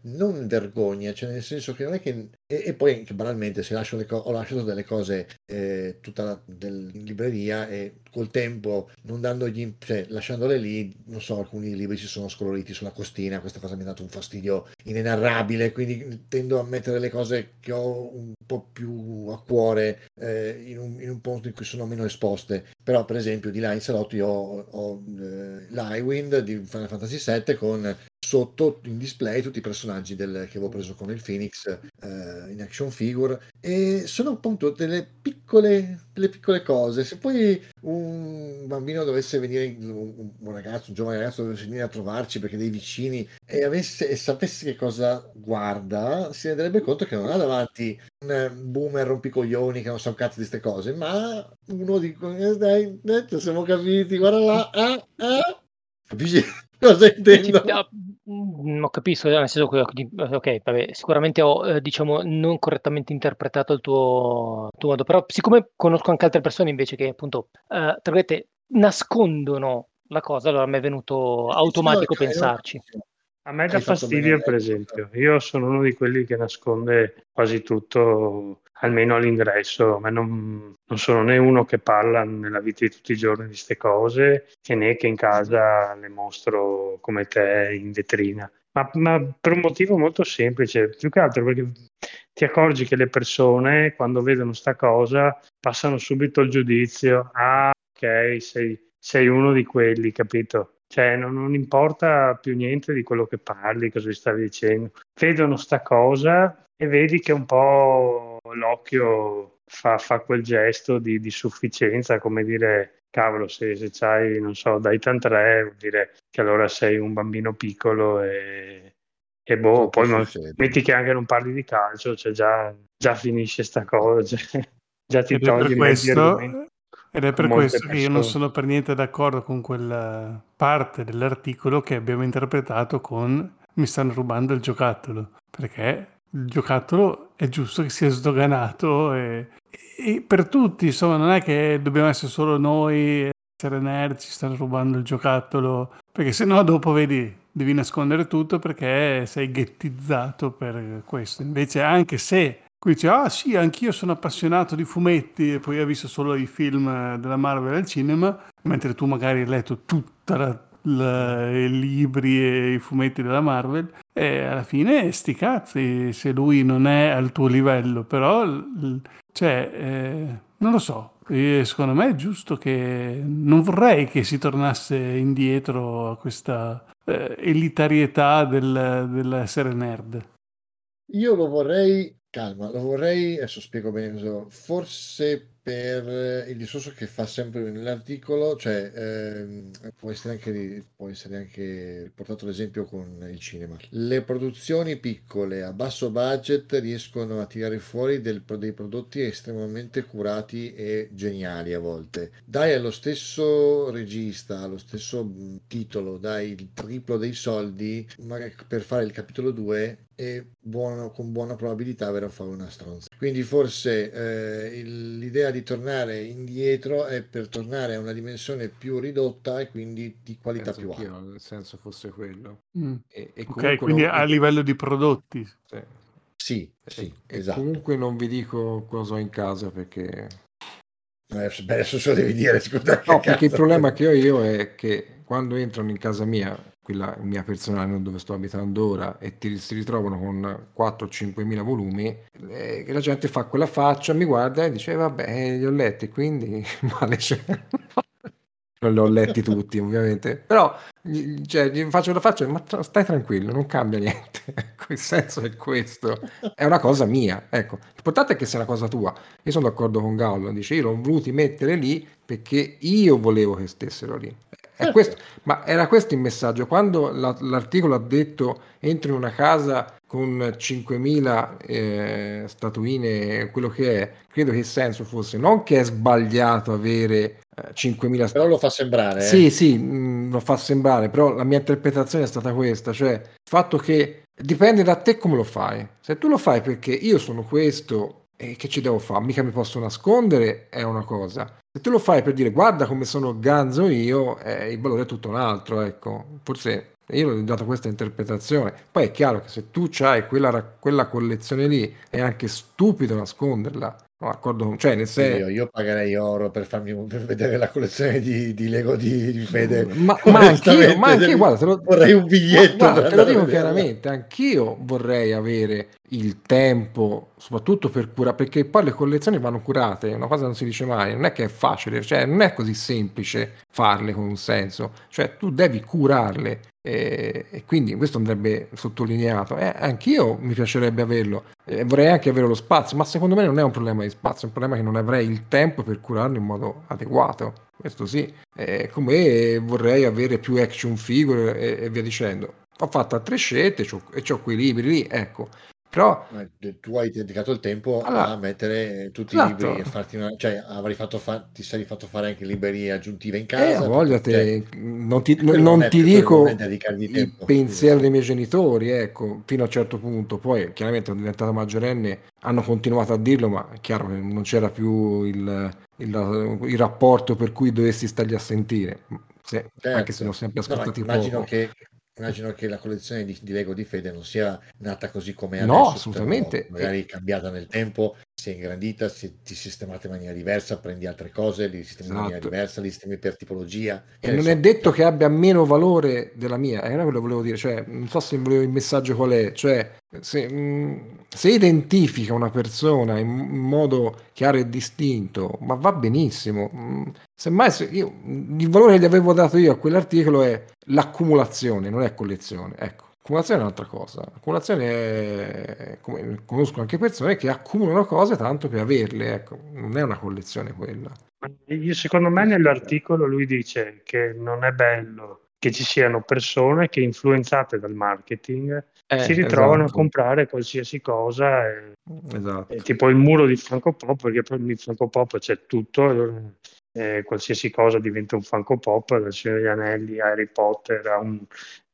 non, vergogna, cioè nel senso che non è che... E, e poi anche banalmente se lascio le co- ho lasciato delle cose eh, tutta la, del, in libreria e col tempo non dandogli, cioè lasciandole lì, non so, alcuni libri si sono scoloriti sulla costina, questa cosa mi ha dato un fastidio inenarrabile, quindi tendo a mettere le cose che ho un po' più a cuore eh, in, un, in, un, punto in cui sono meno esposte. Però, per esempio, di là in salotto io ho, ho eh, l'Highwind di Final Fantasy VII con sotto in display tutti i personaggi del, che avevo preso con il Phoenix eh, in action figure. E sono appunto delle piccole, delle piccole cose. Se poi un bambino dovesse venire un, un, ragazzo un giovane ragazzo dovesse venire a trovarci perché dei vicini e, avesse, e sapesse che cosa guarda si renderebbe conto che non ha davanti un boomer rompicoglioni che non sa un cazzo di queste cose ma uno di eh, dai, dai siamo capiti guarda là ah, ah. Capisci cosa intendo? Mhmm, ho capisco, nel senso che ok, vabbè, sicuramente ho, ehm, diciamo, non correttamente interpretato il tuo tuo modo, però siccome conosco anche altre persone invece che appunto, ehm, tra virgolette, "nascondono" la cosa, allora m'è venuto automatico pensarci. A me dà fastidio, per esempio. Io sono uno di quelli che nasconde quasi tutto, almeno all'ingresso. Ma non, non sono né uno che parla nella vita di tutti i giorni di queste cose, e né che in casa le mostro come te in vetrina. Ma, ma per un motivo molto semplice, più che altro perché ti accorgi che le persone, quando vedono sta cosa, passano subito il giudizio. Ah, ok, sei, sei uno di quelli, capito? Cioè, non, non, importa più niente di quello che parli, cosa vi stavi dicendo. Vedono sta cosa e vedi che un po' l'occhio fa, fa quel gesto di, di, sufficienza, come dire, cavolo, se, se c'hai, non so, dai tan tre, vuol dire che allora sei un bambino piccolo e, e boh, poi non, metti che anche non parli di calcio, cioè già, già finisce sta cosa, <laughs> cioè, già ti togli questo, ed è per questo persone. che io non sono per niente d'accordo con quella parte dell'articolo che abbiamo interpretato con mi stanno rubando il giocattolo, perché il giocattolo è giusto che sia sdoganato e, e per tutti, insomma, non è che dobbiamo essere solo noi essere nerd, ci stanno rubando il giocattolo, perché se no dopo vedi devi nascondere tutto perché sei ghettizzato per questo. Invece anche se Qui dice, ah sì, anch'io sono appassionato di fumetti e poi hai visto solo i film della Marvel al cinema, mentre tu magari hai letto tutti i libri e i fumetti della Marvel e alla fine sti cazzi se lui non è al tuo livello, però cioè, eh, non lo so, e secondo me è giusto che non vorrei che si tornasse indietro a questa eh, elitarietà del, dell'essere nerd. Io lo vorrei Calma, lo vorrei, adesso spiego bene forse per il discorso che fa sempre nell'articolo, cioè ehm, può essere anche, può essere anche portato l'esempio con il cinema. Le produzioni piccole a basso budget riescono a tirare fuori del, dei prodotti estremamente curati e geniali a volte. Dai allo stesso regista, allo stesso titolo, dai il triplo dei soldi per fare il capitolo 2 e buono, con buona probabilità verrà a fare una stronza. Quindi forse eh, il, l'idea di tornare indietro è per tornare a una dimensione più ridotta e quindi di qualità Penso più alta. Nel senso fosse quello. Mm. E, e ok, quindi non... a livello di prodotti. Sì, sì, sì e, esatto. comunque non vi dico cosa ho in casa perché... Eh, beh, adesso se lo devi dire, scusa. No, perché il problema che ho io è che quando entrano in casa mia quella mia personale, non dove sto abitando ora, e ti, si ritrovano con 4-5 mila volumi, eh, la gente fa quella faccia, mi guarda e dice, vabbè, li ho letti, quindi <laughs> male c'è. non li ho letti tutti, ovviamente, però cioè, gli faccio la faccia, ma stai tranquillo, non cambia niente. <laughs> Ecco, il senso è questo, è una cosa mia. Ecco, l'importante è che sia una cosa tua. Io sono d'accordo con Gallo, dice, io l'ho voluti mettere lì perché io volevo che stessero lì questo, ma era questo il messaggio. Quando la, l'articolo ha detto entro in una casa con 5.000 eh, statuine, quello che è, credo che il senso fosse non che è sbagliato avere eh, 5.000 Però lo fa sembrare. eh. Sì, sì, mh, lo fa sembrare, però la mia interpretazione è stata questa, cioè il fatto che dipende da te come lo fai. Se tu lo fai perché io sono questo e che ci devo fare, mica mi posso nascondere, è una cosa. Se tu lo fai per dire guarda come sono ganzo io, eh, il valore è tutto un altro, ecco. Forse io ho dato questa interpretazione. Poi è chiaro che se tu hai quella, quella collezione lì, è anche stupido nasconderla. No, d'accordo? con- Cioè, nel Io, senso... io pagherei oro per farmi per vedere la collezione di, di Lego di, di Fede. Ma, ma anch'io, ma anch'io, guarda, lo, vorrei un biglietto ma guarda, te lo dico chiaramente, anch'io vorrei avere il tempo, soprattutto per curare, perché poi le collezioni vanno curate, una cosa non si dice mai, non è che è facile, cioè non è così semplice farle con un senso, cioè tu devi curarle e, e quindi questo andrebbe sottolineato. Eh, anch'io mi piacerebbe averlo, e vorrei anche avere lo spazio, ma secondo me non è un problema di spazio, è un problema che non avrei il tempo per curarlo in modo adeguato. Questo sì, Eh, come vorrei avere più action figure e, e via dicendo. Ho fatto altre scelte e ho quei libri lì, ecco. Però Tu hai dedicato il tempo Allora, a mettere tutti esatto. i libri e farti una, cioè avrei fatto fa- ti sarei fatto fare anche librerie aggiuntive in Eh, casa. a voglia cioè, te, non ti, non non ti dico non il tempo. pensiero dei miei genitori, ecco, fino a un certo punto. Poi, chiaramente, sono diventato maggiorenne, hanno continuato a dirlo, ma è chiaro che non c'era più il, il- il rapporto per cui dovessi stargli a sentire. Se- anche se Certo. l'ho sempre No, ma ascoltati immagino poco. che, immagino che la collezione di, di Lego di Fede non sia nata così come è No, adesso, assolutamente. magari cambiata nel tempo, si è ingrandita, si, ti sistemate in maniera diversa, prendi altre cose, li sistemi in maniera Esatto. diversa, li sistemi per tipologia. E non è detto che abbia meno valore della mia, era quello che volevo dire, cioè, non so se volevo il messaggio qual è, cioè, se, mh, se identifica una persona in, in modo chiaro e distinto, ma va benissimo. mh, Semmai se io, il valore che gli avevo dato io a quell'articolo è l'accumulazione, non è collezione, ecco. Accumulazione è un'altra cosa. Accumulazione è, come, conosco anche persone che accumulano cose tanto per averle, ecco. Non è una collezione quella. Io, secondo me nell'articolo lui dice che non è bello che ci siano persone che influenzate dal marketing Eh, si ritrovano esatto. a comprare qualsiasi cosa, e- Esatto. e tipo il muro di Funko Pop, perché poi nel Funko Pop c'è tutto, eh, qualsiasi cosa diventa un Funko Pop, dal Signore degli Anelli a Harry Potter a un,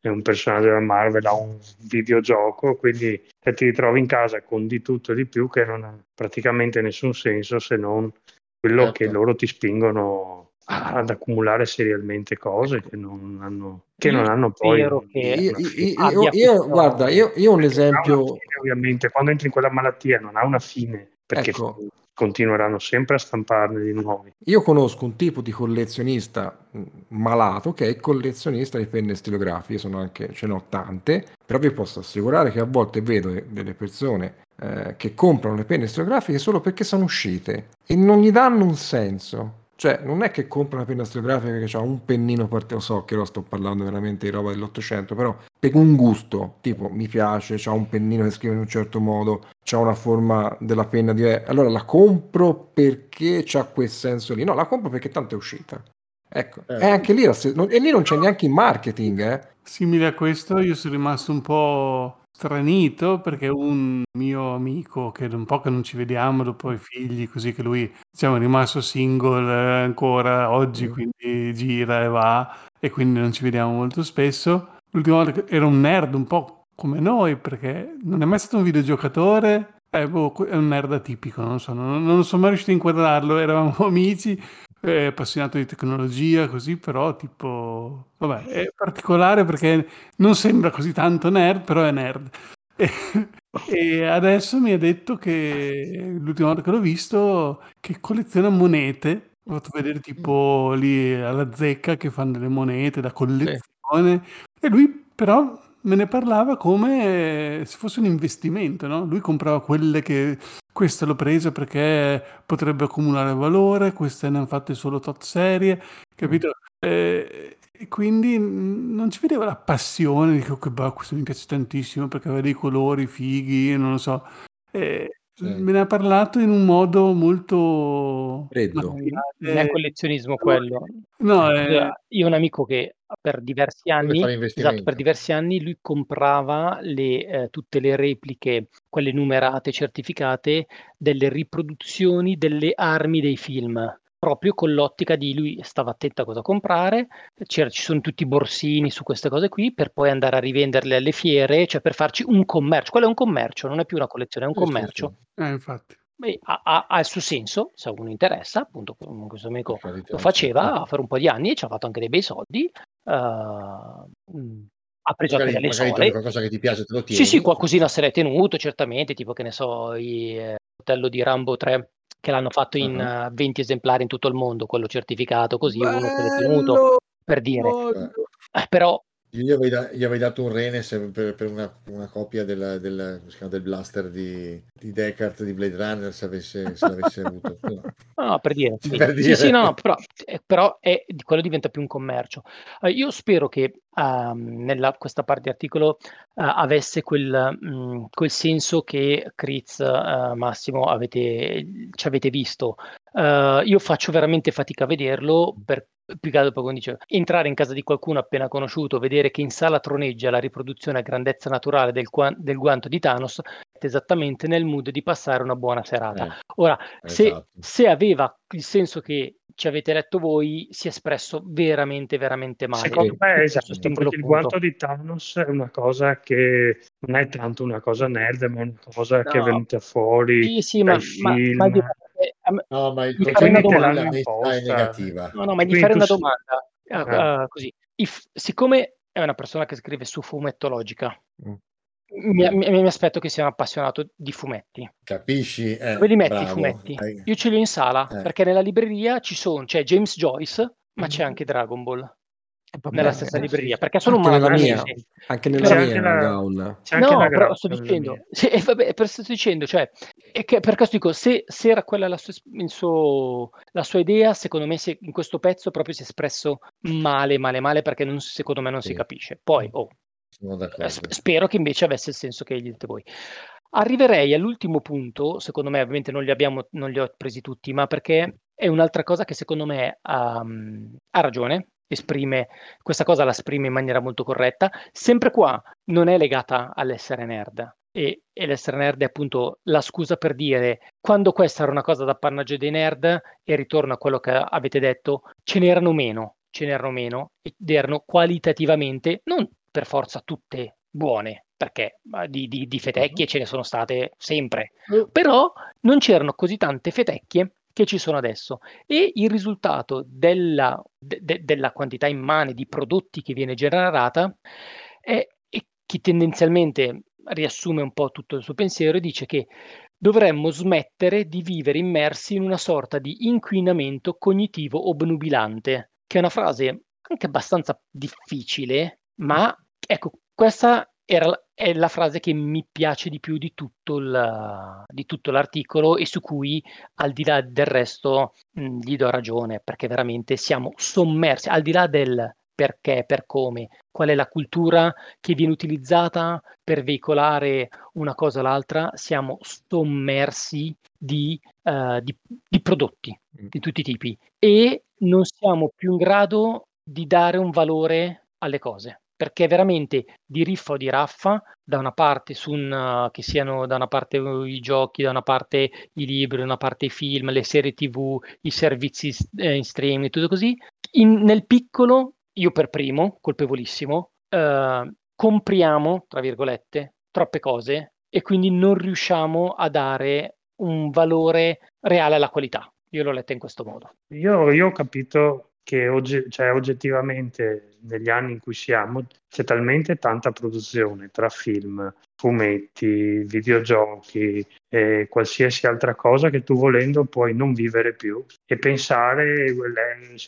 è un personaggio della Marvel a un videogioco, quindi te ti ritrovi in casa con di tutto e di più che non ha praticamente nessun senso se non quello Certo. che loro ti spingono a- ad accumulare serialmente cose che non hanno, che non hanno poi Io, io- io- io- guarda, io, un esempio, fine, ovviamente, quando entri in quella malattia non ha una fine, perché Ecco. Continueranno sempre a stamparne di nuovi. io conosco un tipo di collezionista mh, malato che è collezionista di penne stilografiche, anche, ce ne ho tante, però vi posso assicurare che a volte vedo delle persone eh, che comprano le penne stilografiche solo perché sono uscite e non gli danno un senso. Cioè, non è che compra una penna stilografica che ha un pennino particolare, so che ora sto parlando veramente di roba dell'Ottocento, però per un gusto, tipo mi piace, c'ha un pennino che scrive in un certo modo, c'ha una forma della penna diversa, allora la compro perché c'ha quel senso lì. No, la compro perché tanto è uscita. Ecco, Certo. e anche lì, non- e lì non c'è neanche il marketing, eh. Simile a questo, io sono rimasto un po' stranito perché un mio amico che da un po' che non ci vediamo dopo i figli, così che lui diciamo, è rimasto single eh, ancora oggi, Mm. quindi gira e va e quindi non ci vediamo molto spesso. L'ultima volta che era un nerd un po' come noi perché non è mai stato un videogiocatore, è, boh, è un nerd atipico, non so, non, non sono mai riuscito a inquadrarlo, eravamo <laughs> amici è appassionato di tecnologia, così, però tipo, vabbè, è particolare perché non sembra così tanto nerd, però è nerd. E, <laughs> e adesso mi ha detto che l'ultima volta che l'ho visto, che colleziona monete. Ho fatto vedere tipo lì alla zecca che fanno delle monete da collezione. E lui però me ne parlava come se fosse un investimento, no? Lui comprava quelle che questa l'ho presa perché potrebbe accumulare valore, queste ne hanno fatte solo tot serie, capito? Eh, e quindi mm, non ci vedeva la passione, dico che bah, questo mi piace tantissimo perché aveva dei colori fighi, non lo so. Eh, me ne ha parlato in un modo molto Freddo. Non è collezionismo quello. No, è... Io ho un amico che per diversi anni, esatto, per diversi anni lui comprava le, eh, tutte le repliche, quelle numerate, certificate, delle riproduzioni delle armi dei film. Proprio con l'ottica di lui stava attento a cosa comprare, c'era- ci sono tutti i borsini su queste cose qui, per poi andare a rivenderle alle fiere, cioè per farci un commercio. Quello è un commercio, non è più una collezione, è un commercio. eh, infatti. Beh, ha, ha- ha il suo senso, se a uno interessa, appunto, questo amico lo faceva sì. per un po' di anni e ci ha fatto anche dei bei soldi. mm, ha preso Magari, anche delle sole. qualcosa che ti piace, te lo tieni. Sì, sì, qualcosina se l'è tenuto, certamente, tipo che ne so, il eh, fratello di Rambo 3 che l'hanno fatto in eh, 20 esemplari in tutto il mondo, quello certificato così, uno se l'è tenuto, Bello! per dire. Eh, però Io gli avevo, da- gli avevo dato un rene per, per una, una copia del, del, come si chiama, del blaster di, di Deckard di Blade Runner se, avesse, se l'avesse avuto. <laughs> No, no, per dire. Sì, Per sì, dire. sì, no, però, eh, però è, quello diventa più un commercio. Eh, io spero che ehm, nella, questa parte di articolo eh, avesse quel, mh, quel senso che Critz, eh, Massimo, avete, ci avete visto. Eh, io faccio veramente fatica a vederlo per più che altro poi quando dice entrare in casa di qualcuno appena conosciuto, vedere che in sala troneggia la riproduzione a grandezza naturale del, del guanto di Thanos, esattamente nel mood di passare una buona serata. Eh, Ora, se, esatto. se aveva il senso che ci avete letto voi, si è espresso veramente, veramente male. Secondo me esatto, il punto. guanto di Thanos è una cosa che non è tanto una cosa nerd, ma è una cosa che è No. venuta fuori Sì, sì, ma, ma, film. ma io- eh, No, ma il domanda. è negativa. no, no, ma gli farei una domanda. eh, Eh. eh, così. If- siccome è una persona che scrive su fumettologica, Mm. Mi, mi- mi aspetto che sia un appassionato di fumetti. Capisci? Eh, Dove li metti i bravo. fumetti? Hai- Io ce li ho in sala, Eh. perché nella libreria ci sono, c'è James Joyce, ma c'è anche Dragon Ball nella stessa eh, libreria, sì. perché sono un Anche nella malato. mia, anche C'è nella anche. C'è No, però sto dicendo, sì, eh, vabbè, per- sto dicendo, cioè, è che per questo dico, se, se era quella la sua, suo- la sua idea, secondo me si è- in questo pezzo proprio si è espresso male, male, male, perché non- secondo me non si Sì. capisce. Poi, oh, Sono eh, d'accordo. sp- spero che invece avesse il senso che gli dite voi. Arriverei all'ultimo punto, secondo me ovviamente non li, abbiamo, non li ho presi tutti, ma perché è un'altra cosa che secondo me ha, ha ragione, esprime, questa cosa la esprime in maniera molto corretta, sempre qua non è legata all'essere nerd. E, e l'essere nerd è appunto la scusa per dire quando questa era una cosa d'appannaggio dei nerd e ritorno a quello che avete detto, ce n'erano meno, ce n'erano meno ed erano qualitativamente, non per forza tutte buone, perché di, di- di fetecchie ce ne sono state sempre, però non c'erano così tante fetecchie che ci sono adesso. E il risultato della, de- de- della quantità immane di prodotti che viene generata è, e che tendenzialmente riassume un po' tutto il suo pensiero e dice che dovremmo smettere di vivere immersi in una sorta di inquinamento cognitivo obnubilante, che è una frase anche abbastanza difficile, ma ecco, questa era, è la frase che mi piace di più di tutto, il- di tutto l'articolo e su cui, al di là del resto, mh, gli do ragione, perché veramente siamo sommersi, al di là del perché, per come, qual è la cultura che viene utilizzata per veicolare una cosa o l'altra, siamo sommersi di, eh, di- di prodotti di tutti i tipi e non siamo più in grado di dare un valore alle cose. Perché veramente di riffa o di raffa, da una parte su un, uh, che siano da una parte uh, i giochi, da una parte i libri, da una parte i film, le serie tv, i servizi eh, in streaming, tutto così, in- nel piccolo, io per primo, colpevolissimo, eh, compriamo, tra virgolette, troppe cose e quindi non riusciamo a dare un valore reale alla qualità. Io l'ho letta in questo modo. Io, io ho capito che oggi, cioè, oggettivamente negli anni in cui siamo c'è talmente tanta produzione tra film, fumetti, videogiochi e qualsiasi altra cosa che tu volendo puoi non vivere più e pensare, eh,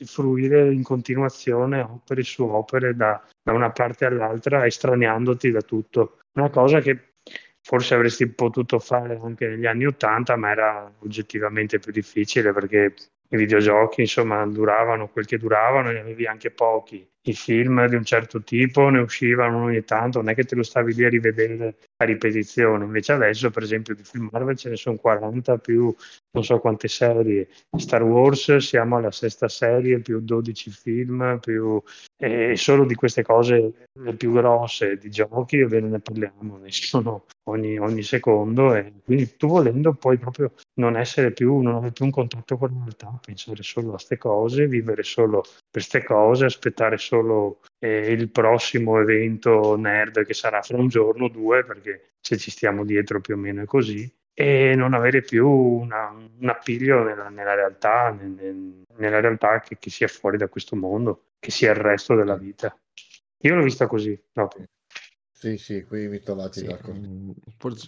fruire in continuazione opere su opere da, da una parte all'altra estraniandoti da tutto. Una cosa che forse avresti potuto fare anche negli anni Ottanta, ma era oggettivamente più difficile perché i videogiochi insomma duravano quel che duravano e ne avevi anche pochi. I film di un certo tipo ne uscivano ogni tanto, non è che te lo stavi lì a rivedere a ripetizione. Invece adesso, per esempio, di film Marvel ce ne sono 40 più non so quante serie. Star Wars siamo alla sesta serie, più 12 film, più... e solo di queste cose le più grosse di giochi, ovvero ne parliamo, ne sono ogni, ogni secondo e quindi tu volendo puoi proprio non essere più, non avere più un contatto con la realtà, pensare solo a queste cose, vivere solo queste cose, aspettare solo eh, il prossimo evento nerd che sarà fra un giorno o due, perché se ci stiamo dietro più o meno è così, e non avere più una, un appiglio nella, nella realtà, nel, nella realtà che, che, sia fuori da questo mondo, che sia il resto della vita. Io l'ho vista così proprio. Sì, sì, qui mi trovate sì, mm,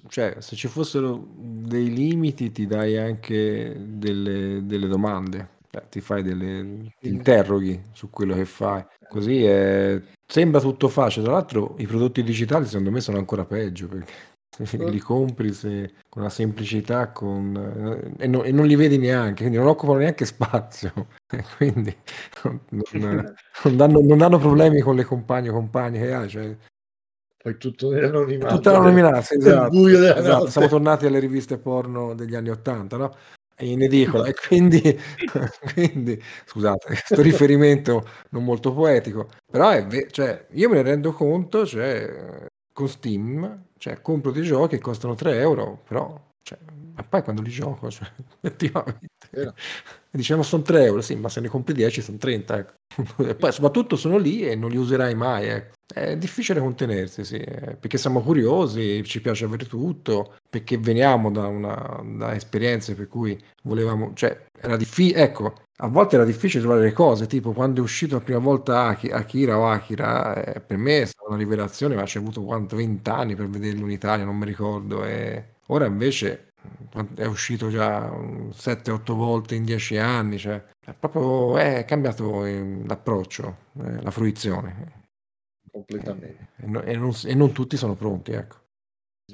cioè, se ci fossero dei limiti ti dai anche delle, delle domande, cioè, ti fai delle ti interroghi su quello che fai. Così è... sembra tutto facile. Tra l'altro i prodotti digitali secondo me sono ancora peggio perché <laughs> li compri se, con una semplicità con, e, no, e, non li vedi neanche, quindi non occupano neanche spazio, <laughs> quindi non, <laughs> non, danno, non, danno, problemi con le compagne o compagni che hai. Cioè, poi tutto nell'anonimato. Tutto nell'anonimato, esatto, esatto. Siamo tornati alle riviste porno degli anni Ottanta, no? in edicola e quindi, <laughs> quindi scusate questo riferimento non molto poetico però è ve- cioè, io me ne rendo conto cioè, con Steam cioè, compro dei giochi che costano 3 euro, però, cioè, ma poi quando li gioco, cioè, <laughs> effettivamente, diciamo sono 3 euro, sì, ma se ne compri 10 sono 30, ecco. <laughs> e poi soprattutto sono lì e non li userai mai, ecco. È difficile contenersi, sì, eh, perché siamo curiosi, ci piace avere tutto, perché veniamo da, una, da esperienze per cui volevamo, cioè, era difficile, ecco, a volte era difficile trovare le cose, tipo quando è uscito la prima volta Akira o Akira, eh, per me è stata una rivelazione, ma ci è avuto quanto, 20 anni per vederlo in Italia, non mi ricordo, e ora invece è uscito già 7-8 volte in 10 anni, cioè è proprio è cambiato eh, l'approccio, eh, la fruizione. Completamente. E, e, non, e non tutti sono pronti, ecco.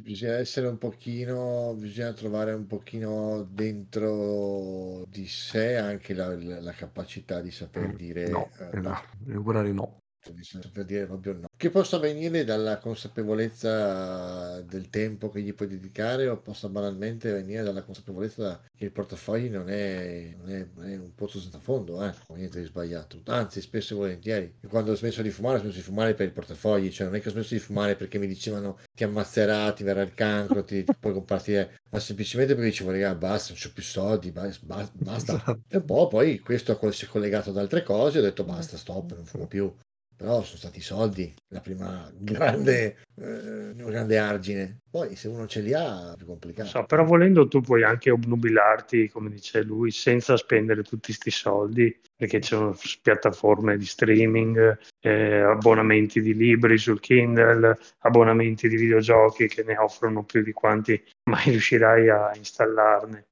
Bisogna essere un pochino, bisogna trovare un pochino dentro di sé anche la, la, la capacità di saper dire no, eh, no, no. No per dire proprio no. Che possa venire dalla consapevolezza del tempo che gli puoi dedicare o possa banalmente venire dalla consapevolezza che il portafogli non è, non è, non è un pozzo senza fondo, eh? niente di sbagliato. Anzi, spesso e volentieri. Quando ho smesso di fumare, ho smesso di fumare per il portafogli, cioè non è che ho smesso di fumare perché mi dicevano ti ammazzerà, ti verrà il cancro, ti, ti puoi compartire, ma semplicemente perché dicevo, raga, basta, non ho più soldi, basta. basta. Esatto. E poi, poi questo si è collegato ad altre cose, ho detto basta, stop, non fumo più però sono stati i soldi la prima grande, eh, grande argine. Poi se uno ce li ha è più complicato. So, però volendo tu puoi anche obnubilarti, come dice lui, senza spendere tutti questi soldi, perché ci sono piattaforme di streaming, eh, abbonamenti di libri sul Kindle, abbonamenti di videogiochi che ne offrono più di quanti mai riuscirai a installarne.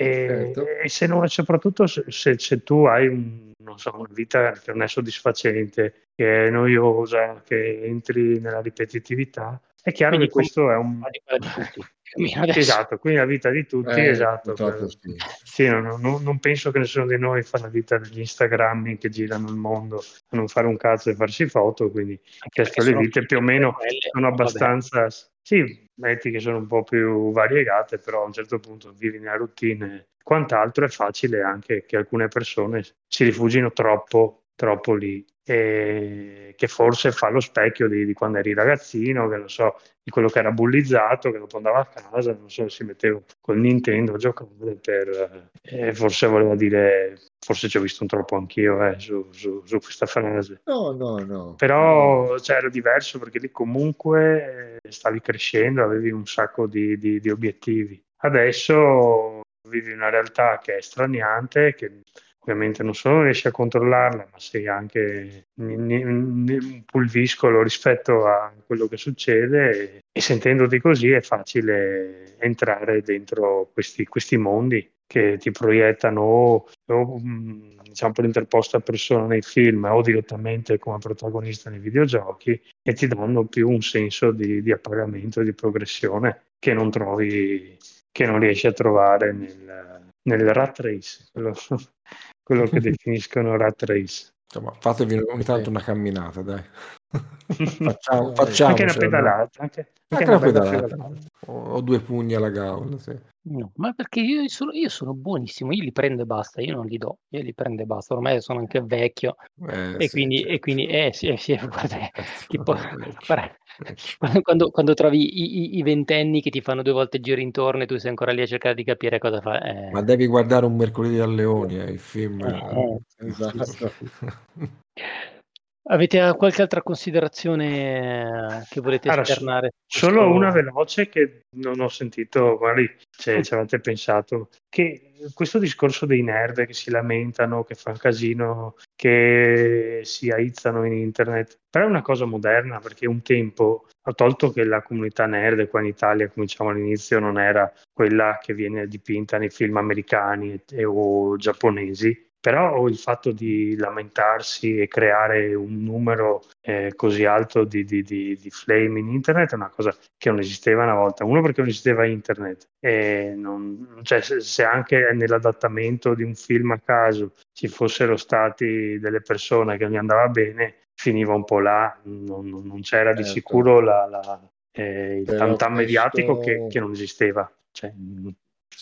E, certo. e se non, soprattutto se, se, se tu hai un, so, una vita che non è soddisfacente, che è noiosa, che entri nella ripetitività, è chiaro quindi che questo è un... <laughs> <laughs> esatto, quindi la vita di tutti, eh, esatto. Sì. Sì, non, non, non, penso che nessuno di noi fa la vita degli Instagram che girano il mondo a non fare un cazzo e farsi foto, quindi queste le vite più o meno sono abbastanza... Sì, metti che sono un po' più variegate, però a un certo punto vivi nella routine quant'altro è facile anche che alcune persone si rifugino troppo, troppo lì e che forse fa lo specchio di, di, quando eri ragazzino, che lo so, di quello che era bullizzato, che dopo andava a casa, non so, si metteva col Nintendo a giocare per... Eh, forse voleva dire, forse ci ho visto un troppo anch'io eh, su, su, su, questa frase. No, no, no. Però cioè, era diverso perché lì comunque eh, stavi crescendo, avevi un sacco di, di, di obiettivi. Adesso vivi una realtà che è straniante, che ovviamente non solo riesci a controllarla, ma sei anche un pulviscolo rispetto a quello che succede e, sentendoti così è facile entrare dentro questi, questi mondi che ti proiettano o, o diciamo per interposta persona nei film o direttamente come protagonista nei videogiochi e ti danno più un senso di, di appagamento e di progressione che non trovi che non riesci a trovare nel, nel rat race, quello, <laughs> quello che <laughs> definiscono rat race. Insomma, fatevi ogni tanto una camminata, dai. <laughs> Facciamo, facciamo, anche una pedalata, anche, anche, anche una pedalata. pedalata. O, o due pugni alla gaula, sì. No, ma perché io sono, io sono buonissimo, io li prendo e basta, io non li do, io li prendo e basta, ormai sono anche vecchio Eh, e sì, quindi, certo. e quindi eh sì, eh, sì, <laughs> <laughs> guarda, vecchio. quando, quando trovi i, i- i ventenni che ti fanno due volte il giro intorno e tu sei ancora lì a cercare di capire cosa fa, eh, Ma devi guardare un mercoledì a Leoni, eh, il film. eh, Esatto. Avete qualche altra considerazione che volete Allora, esternare? solo questo- una veloce che non ho sentito, magari se ci avete pensato, che questo discorso dei nerd che si lamentano, che fanno casino, che si aizzano in internet, però è una cosa moderna perché un tempo, ho tolto che la comunità nerd qua in Italia, come diciamo all'inizio, non era quella che viene dipinta nei film americani e- o giapponesi, però il fatto di lamentarsi e creare un numero eh, così alto di, di- di- di flame in internet è una cosa che non esisteva una volta. Uno perché non esisteva internet, e non- cioè, se, se anche nell'adattamento di un film a caso ci fossero stati delle persone che non gli andava bene, finiva un po' là, non, non- c'era di Certo. sicuro la- la- eh, il tantam mediatico che, questo- che non esisteva. Cioè,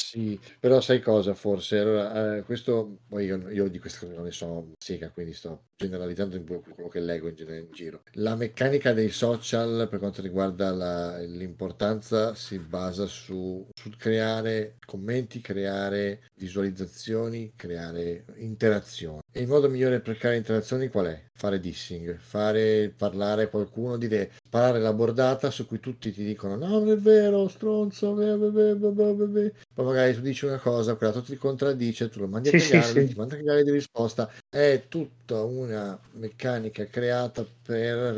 Sì, però sai cosa forse? Allora, eh, questo, poi io, io di queste cose non ne so sega, quindi sto generalizzando quello che leggo in, in giro. La meccanica dei social per quanto riguarda la- l'importanza si basa su, sul creare commenti, creare visualizzazioni, creare interazioni. E il modo migliore per creare interazioni qual è? Fare dissing, fare parlare a qualcuno, dire sparare la bordata su cui tutti ti dicono no, non è vero, stronzo, beh, beh, beh, beh, beh, beh, beh." poi magari tu dici una cosa, quell'altro ti contraddice, tu lo mandi a Sì, sì, cagare, lui sì. ti manda a cagare di risposta, è tutta una meccanica creata per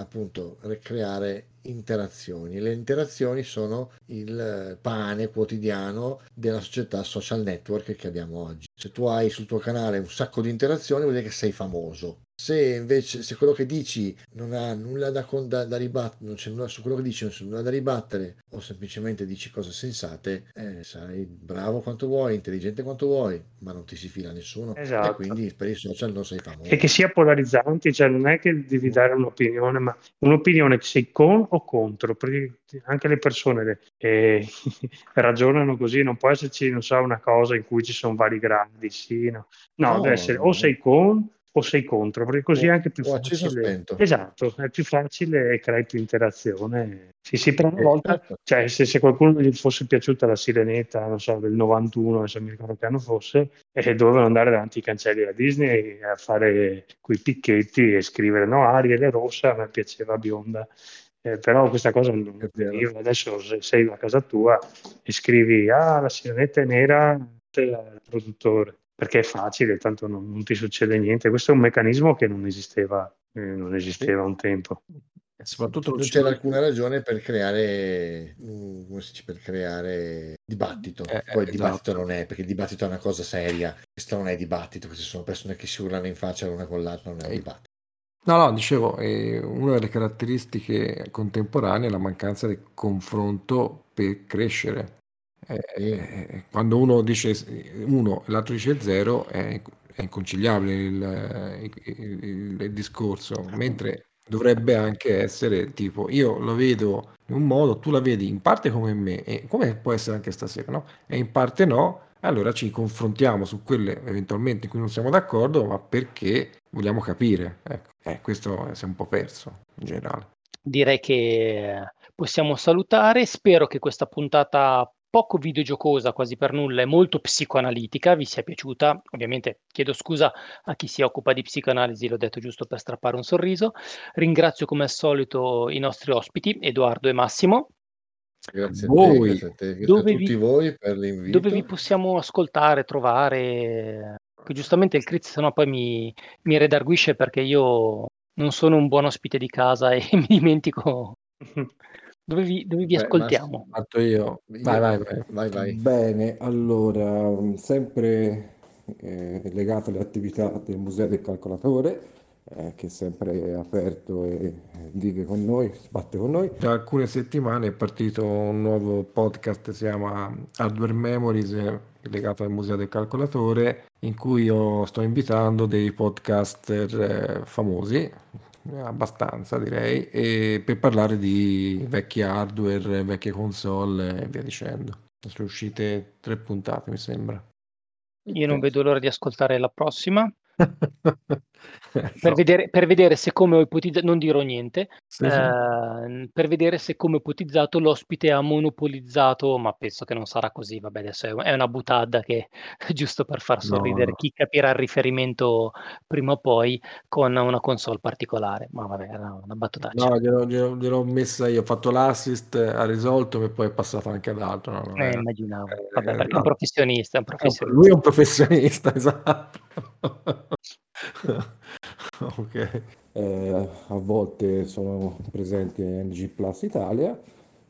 appunto creare interazioni. Le interazioni sono il pane quotidiano della società social network che abbiamo oggi. Se tu hai sul tuo canale un sacco di interazioni, vuol dire che sei famoso. Se invece se quello che dici non ha nulla da, da, da ribattere, non c'è nulla su quello che dici, non c'è nulla da ribattere, o semplicemente dici cose sensate, eh, sarai bravo quanto vuoi, intelligente quanto vuoi, ma non ti si fila nessuno. Esatto. E quindi per i social non sei famoso. e che sia polarizzante, cioè non è che devi dare un'opinione, ma un'opinione che sei con o contro, perché anche le persone eh, <laughs> ragionano così, non può esserci, non so, una cosa in cui ci sono vari gradi, sì, no, no, No, deve essere no, o sei con o sei contro, perché così è anche più facile. Esatto, è più facile e crei più interazione. Sì, sì, però una Eh, volta, certo. cioè, se, se qualcuno gli fosse piaciuta la sirenetta, non so, del 91, adesso mi ricordo che anno fosse, e dovevano andare davanti ai cancelli della Disney a fare quei picchetti e scrivere no, Ariel è rossa, a me piaceva bionda. Eh, però questa cosa non È vero. avveniva. Adesso se sei a casa tua e scrivi ah, la sirenetta è nera, te il produttore, perché è facile, tanto non, non ti succede niente. Questo è un meccanismo che non esisteva, eh, non esisteva un tempo. E soprattutto non c'era alcuna ragione per creare, mm, come si dice, per creare dibattito. Eh, Poi il eh, dibattito esatto. non è, perché il dibattito è una cosa seria, questo non è dibattito, queste sono persone che si urlano in faccia l'una con l'altra, non è un dibattito. No, no, dicevo, eh, una delle caratteristiche contemporanee è la mancanza di confronto per crescere. Eh, Sì. eh, quando uno dice uno e l'altro dice zero, è, è inconciliabile il, il- il- il discorso, mentre dovrebbe anche essere tipo io lo vedo in un modo, tu la vedi in parte come me, e come può essere anche stasera, no? E in parte no, allora ci confrontiamo su quelle eventualmente in cui non siamo d'accordo, ma perché vogliamo capire. Ecco, eh, questo si è un po' perso in generale. direi che possiamo salutare. Spero che questa puntata poco videogiocosa, quasi per nulla, e molto psicoanalitica vi sia piaciuta. Ovviamente chiedo scusa a chi si occupa di psicoanalisi, l'ho detto giusto per strappare un sorriso. Ringrazio come al solito i nostri ospiti, Edoardo e Massimo. Grazie a Voi, te, grazie a te, grazie dove a tutti vi- voi per l'invito. Dove vi possiamo ascoltare, trovare? Che giustamente il Critz sennò poi mi, mi redarguisce perché io non sono un buon ospite di casa e <laughs> mi dimentico dove vi, dove vi Beh, ascoltiamo. Io. Io- Vai, vai, vai. Vai, vai. Bene, allora, sempre eh, legato alle attività del Museo del Calcolatore, eh, che è sempre aperto e vive con noi, sbatte con noi. Da alcune settimane è partito un nuovo podcast, si chiama Hardware Memories, legato al Museo del Calcolatore, in cui io sto invitando dei podcaster eh, famosi, abbastanza direi, e per parlare di vecchi hardware, vecchie console e via dicendo. Sono uscite tre puntate, mi sembra. Io non vedo l'ora di ascoltare la prossima. <laughs> <laughs> per, vedere, per, vedere, se come ho ipotizzato, non dirò niente, sì, eh, sì. per vedere se come ho ipotizzato l'ospite ha monopolizzato, ma penso che non sarà così, vabbè adesso è una butada che <laughs> giusto per far sorridere no, no. chi capirà il riferimento prima o poi con una console particolare, ma vabbè era una battutaccia. No, gliel'ho, gliel'ho, gliel'ho messa io, ho fatto l'assist, ha risolto e poi è passato anche ad altro. No, eh, immaginavo, vabbè, perché è un professionista, è un professionista. Lui è un professionista, <laughs> esatto. <laughs> ok. Eh, a volte sono presenti NG Plus Italia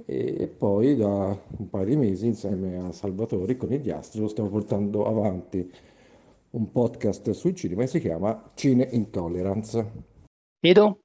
e poi da un paio di mesi insieme a Salvatore con il Diastro stiamo portando avanti un podcast sui cinema che si chiama Cine Intolerance. Edo?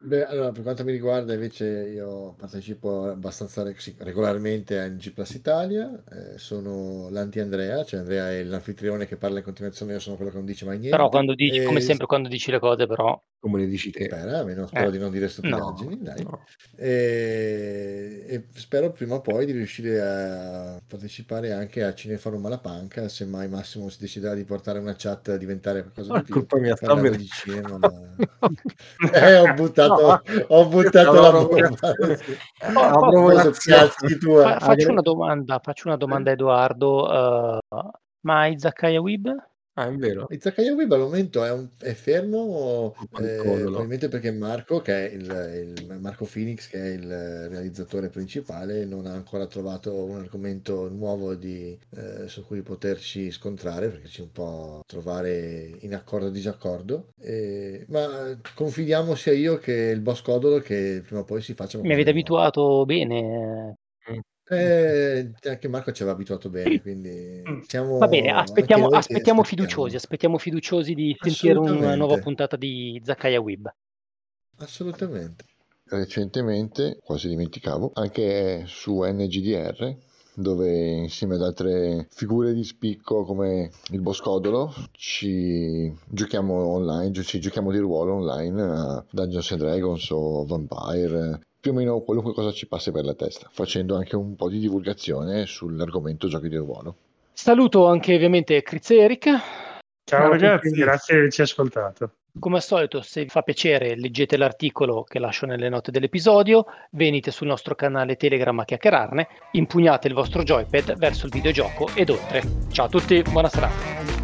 Beh, allora, per quanto mi riguarda, invece, io partecipo abbastanza regolarmente a NG Plus Italia. Eh, sono l'anti-Andrea, cioè Andrea è l'anfitrione che parla in continuazione, io sono quello che non dice mai niente. Però quando dici, e... come sempre, quando dici le cose, però come le dici te. Spera, almeno spero eh. di non dire stupidaggini, no. E, e, spero prima o poi di riuscire a partecipare anche a Cineforum alla panca, se mai Massimo si deciderà di portare una chat a diventare qualcosa di più. Colpa mia, sta di cinema, ma... <laughs> <laughs> eh, ho buttato, no. <laughs> ho buttato la bomba. <laughs> Fa, faccio una domanda, faccio una domanda a Edoardo. Uh, ma Izakaya Wib Ah, è vero. Izakaya Web al momento è, un- è fermo, eh, probabilmente perché Marco, che è il, il- Marco Phoenix, che è il realizzatore principale, non ha ancora trovato un argomento nuovo di, eh, su cui poterci scontrare, perché ci un po' trovare in accordo o disaccordo. E- ma confidiamo sia io che il boss Codolo che prima o poi si faccia Mi avete abituato bene. Eh, anche Marco ci aveva abituato bene, quindi mm. siamo Va bene, aspettiamo, aspettiamo fiduciosi, aspettiamo fiduciosi di sentire una nuova puntata di Zakaya Web. Assolutamente. Recentemente, quasi dimenticavo, anche su NGDR, dove insieme ad altre figure di spicco come il Boscodolo ci giochiamo online, ci giochiamo di ruolo online a Dungeons and Dragons o Vampire più o meno qualunque cosa ci passi per la testa, facendo anche un po' di divulgazione sull'argomento giochi di ruolo. Saluto anche ovviamente Chris e Eric. Ciao ragazzi, grazie di averci ascoltato. Come al solito, se vi fa piacere, leggete l'articolo che lascio nelle note dell'episodio, venite sul nostro canale Telegram a chiacchierarne, impugnate il vostro joypad verso il videogioco ed oltre. Ciao a tutti, buona serata.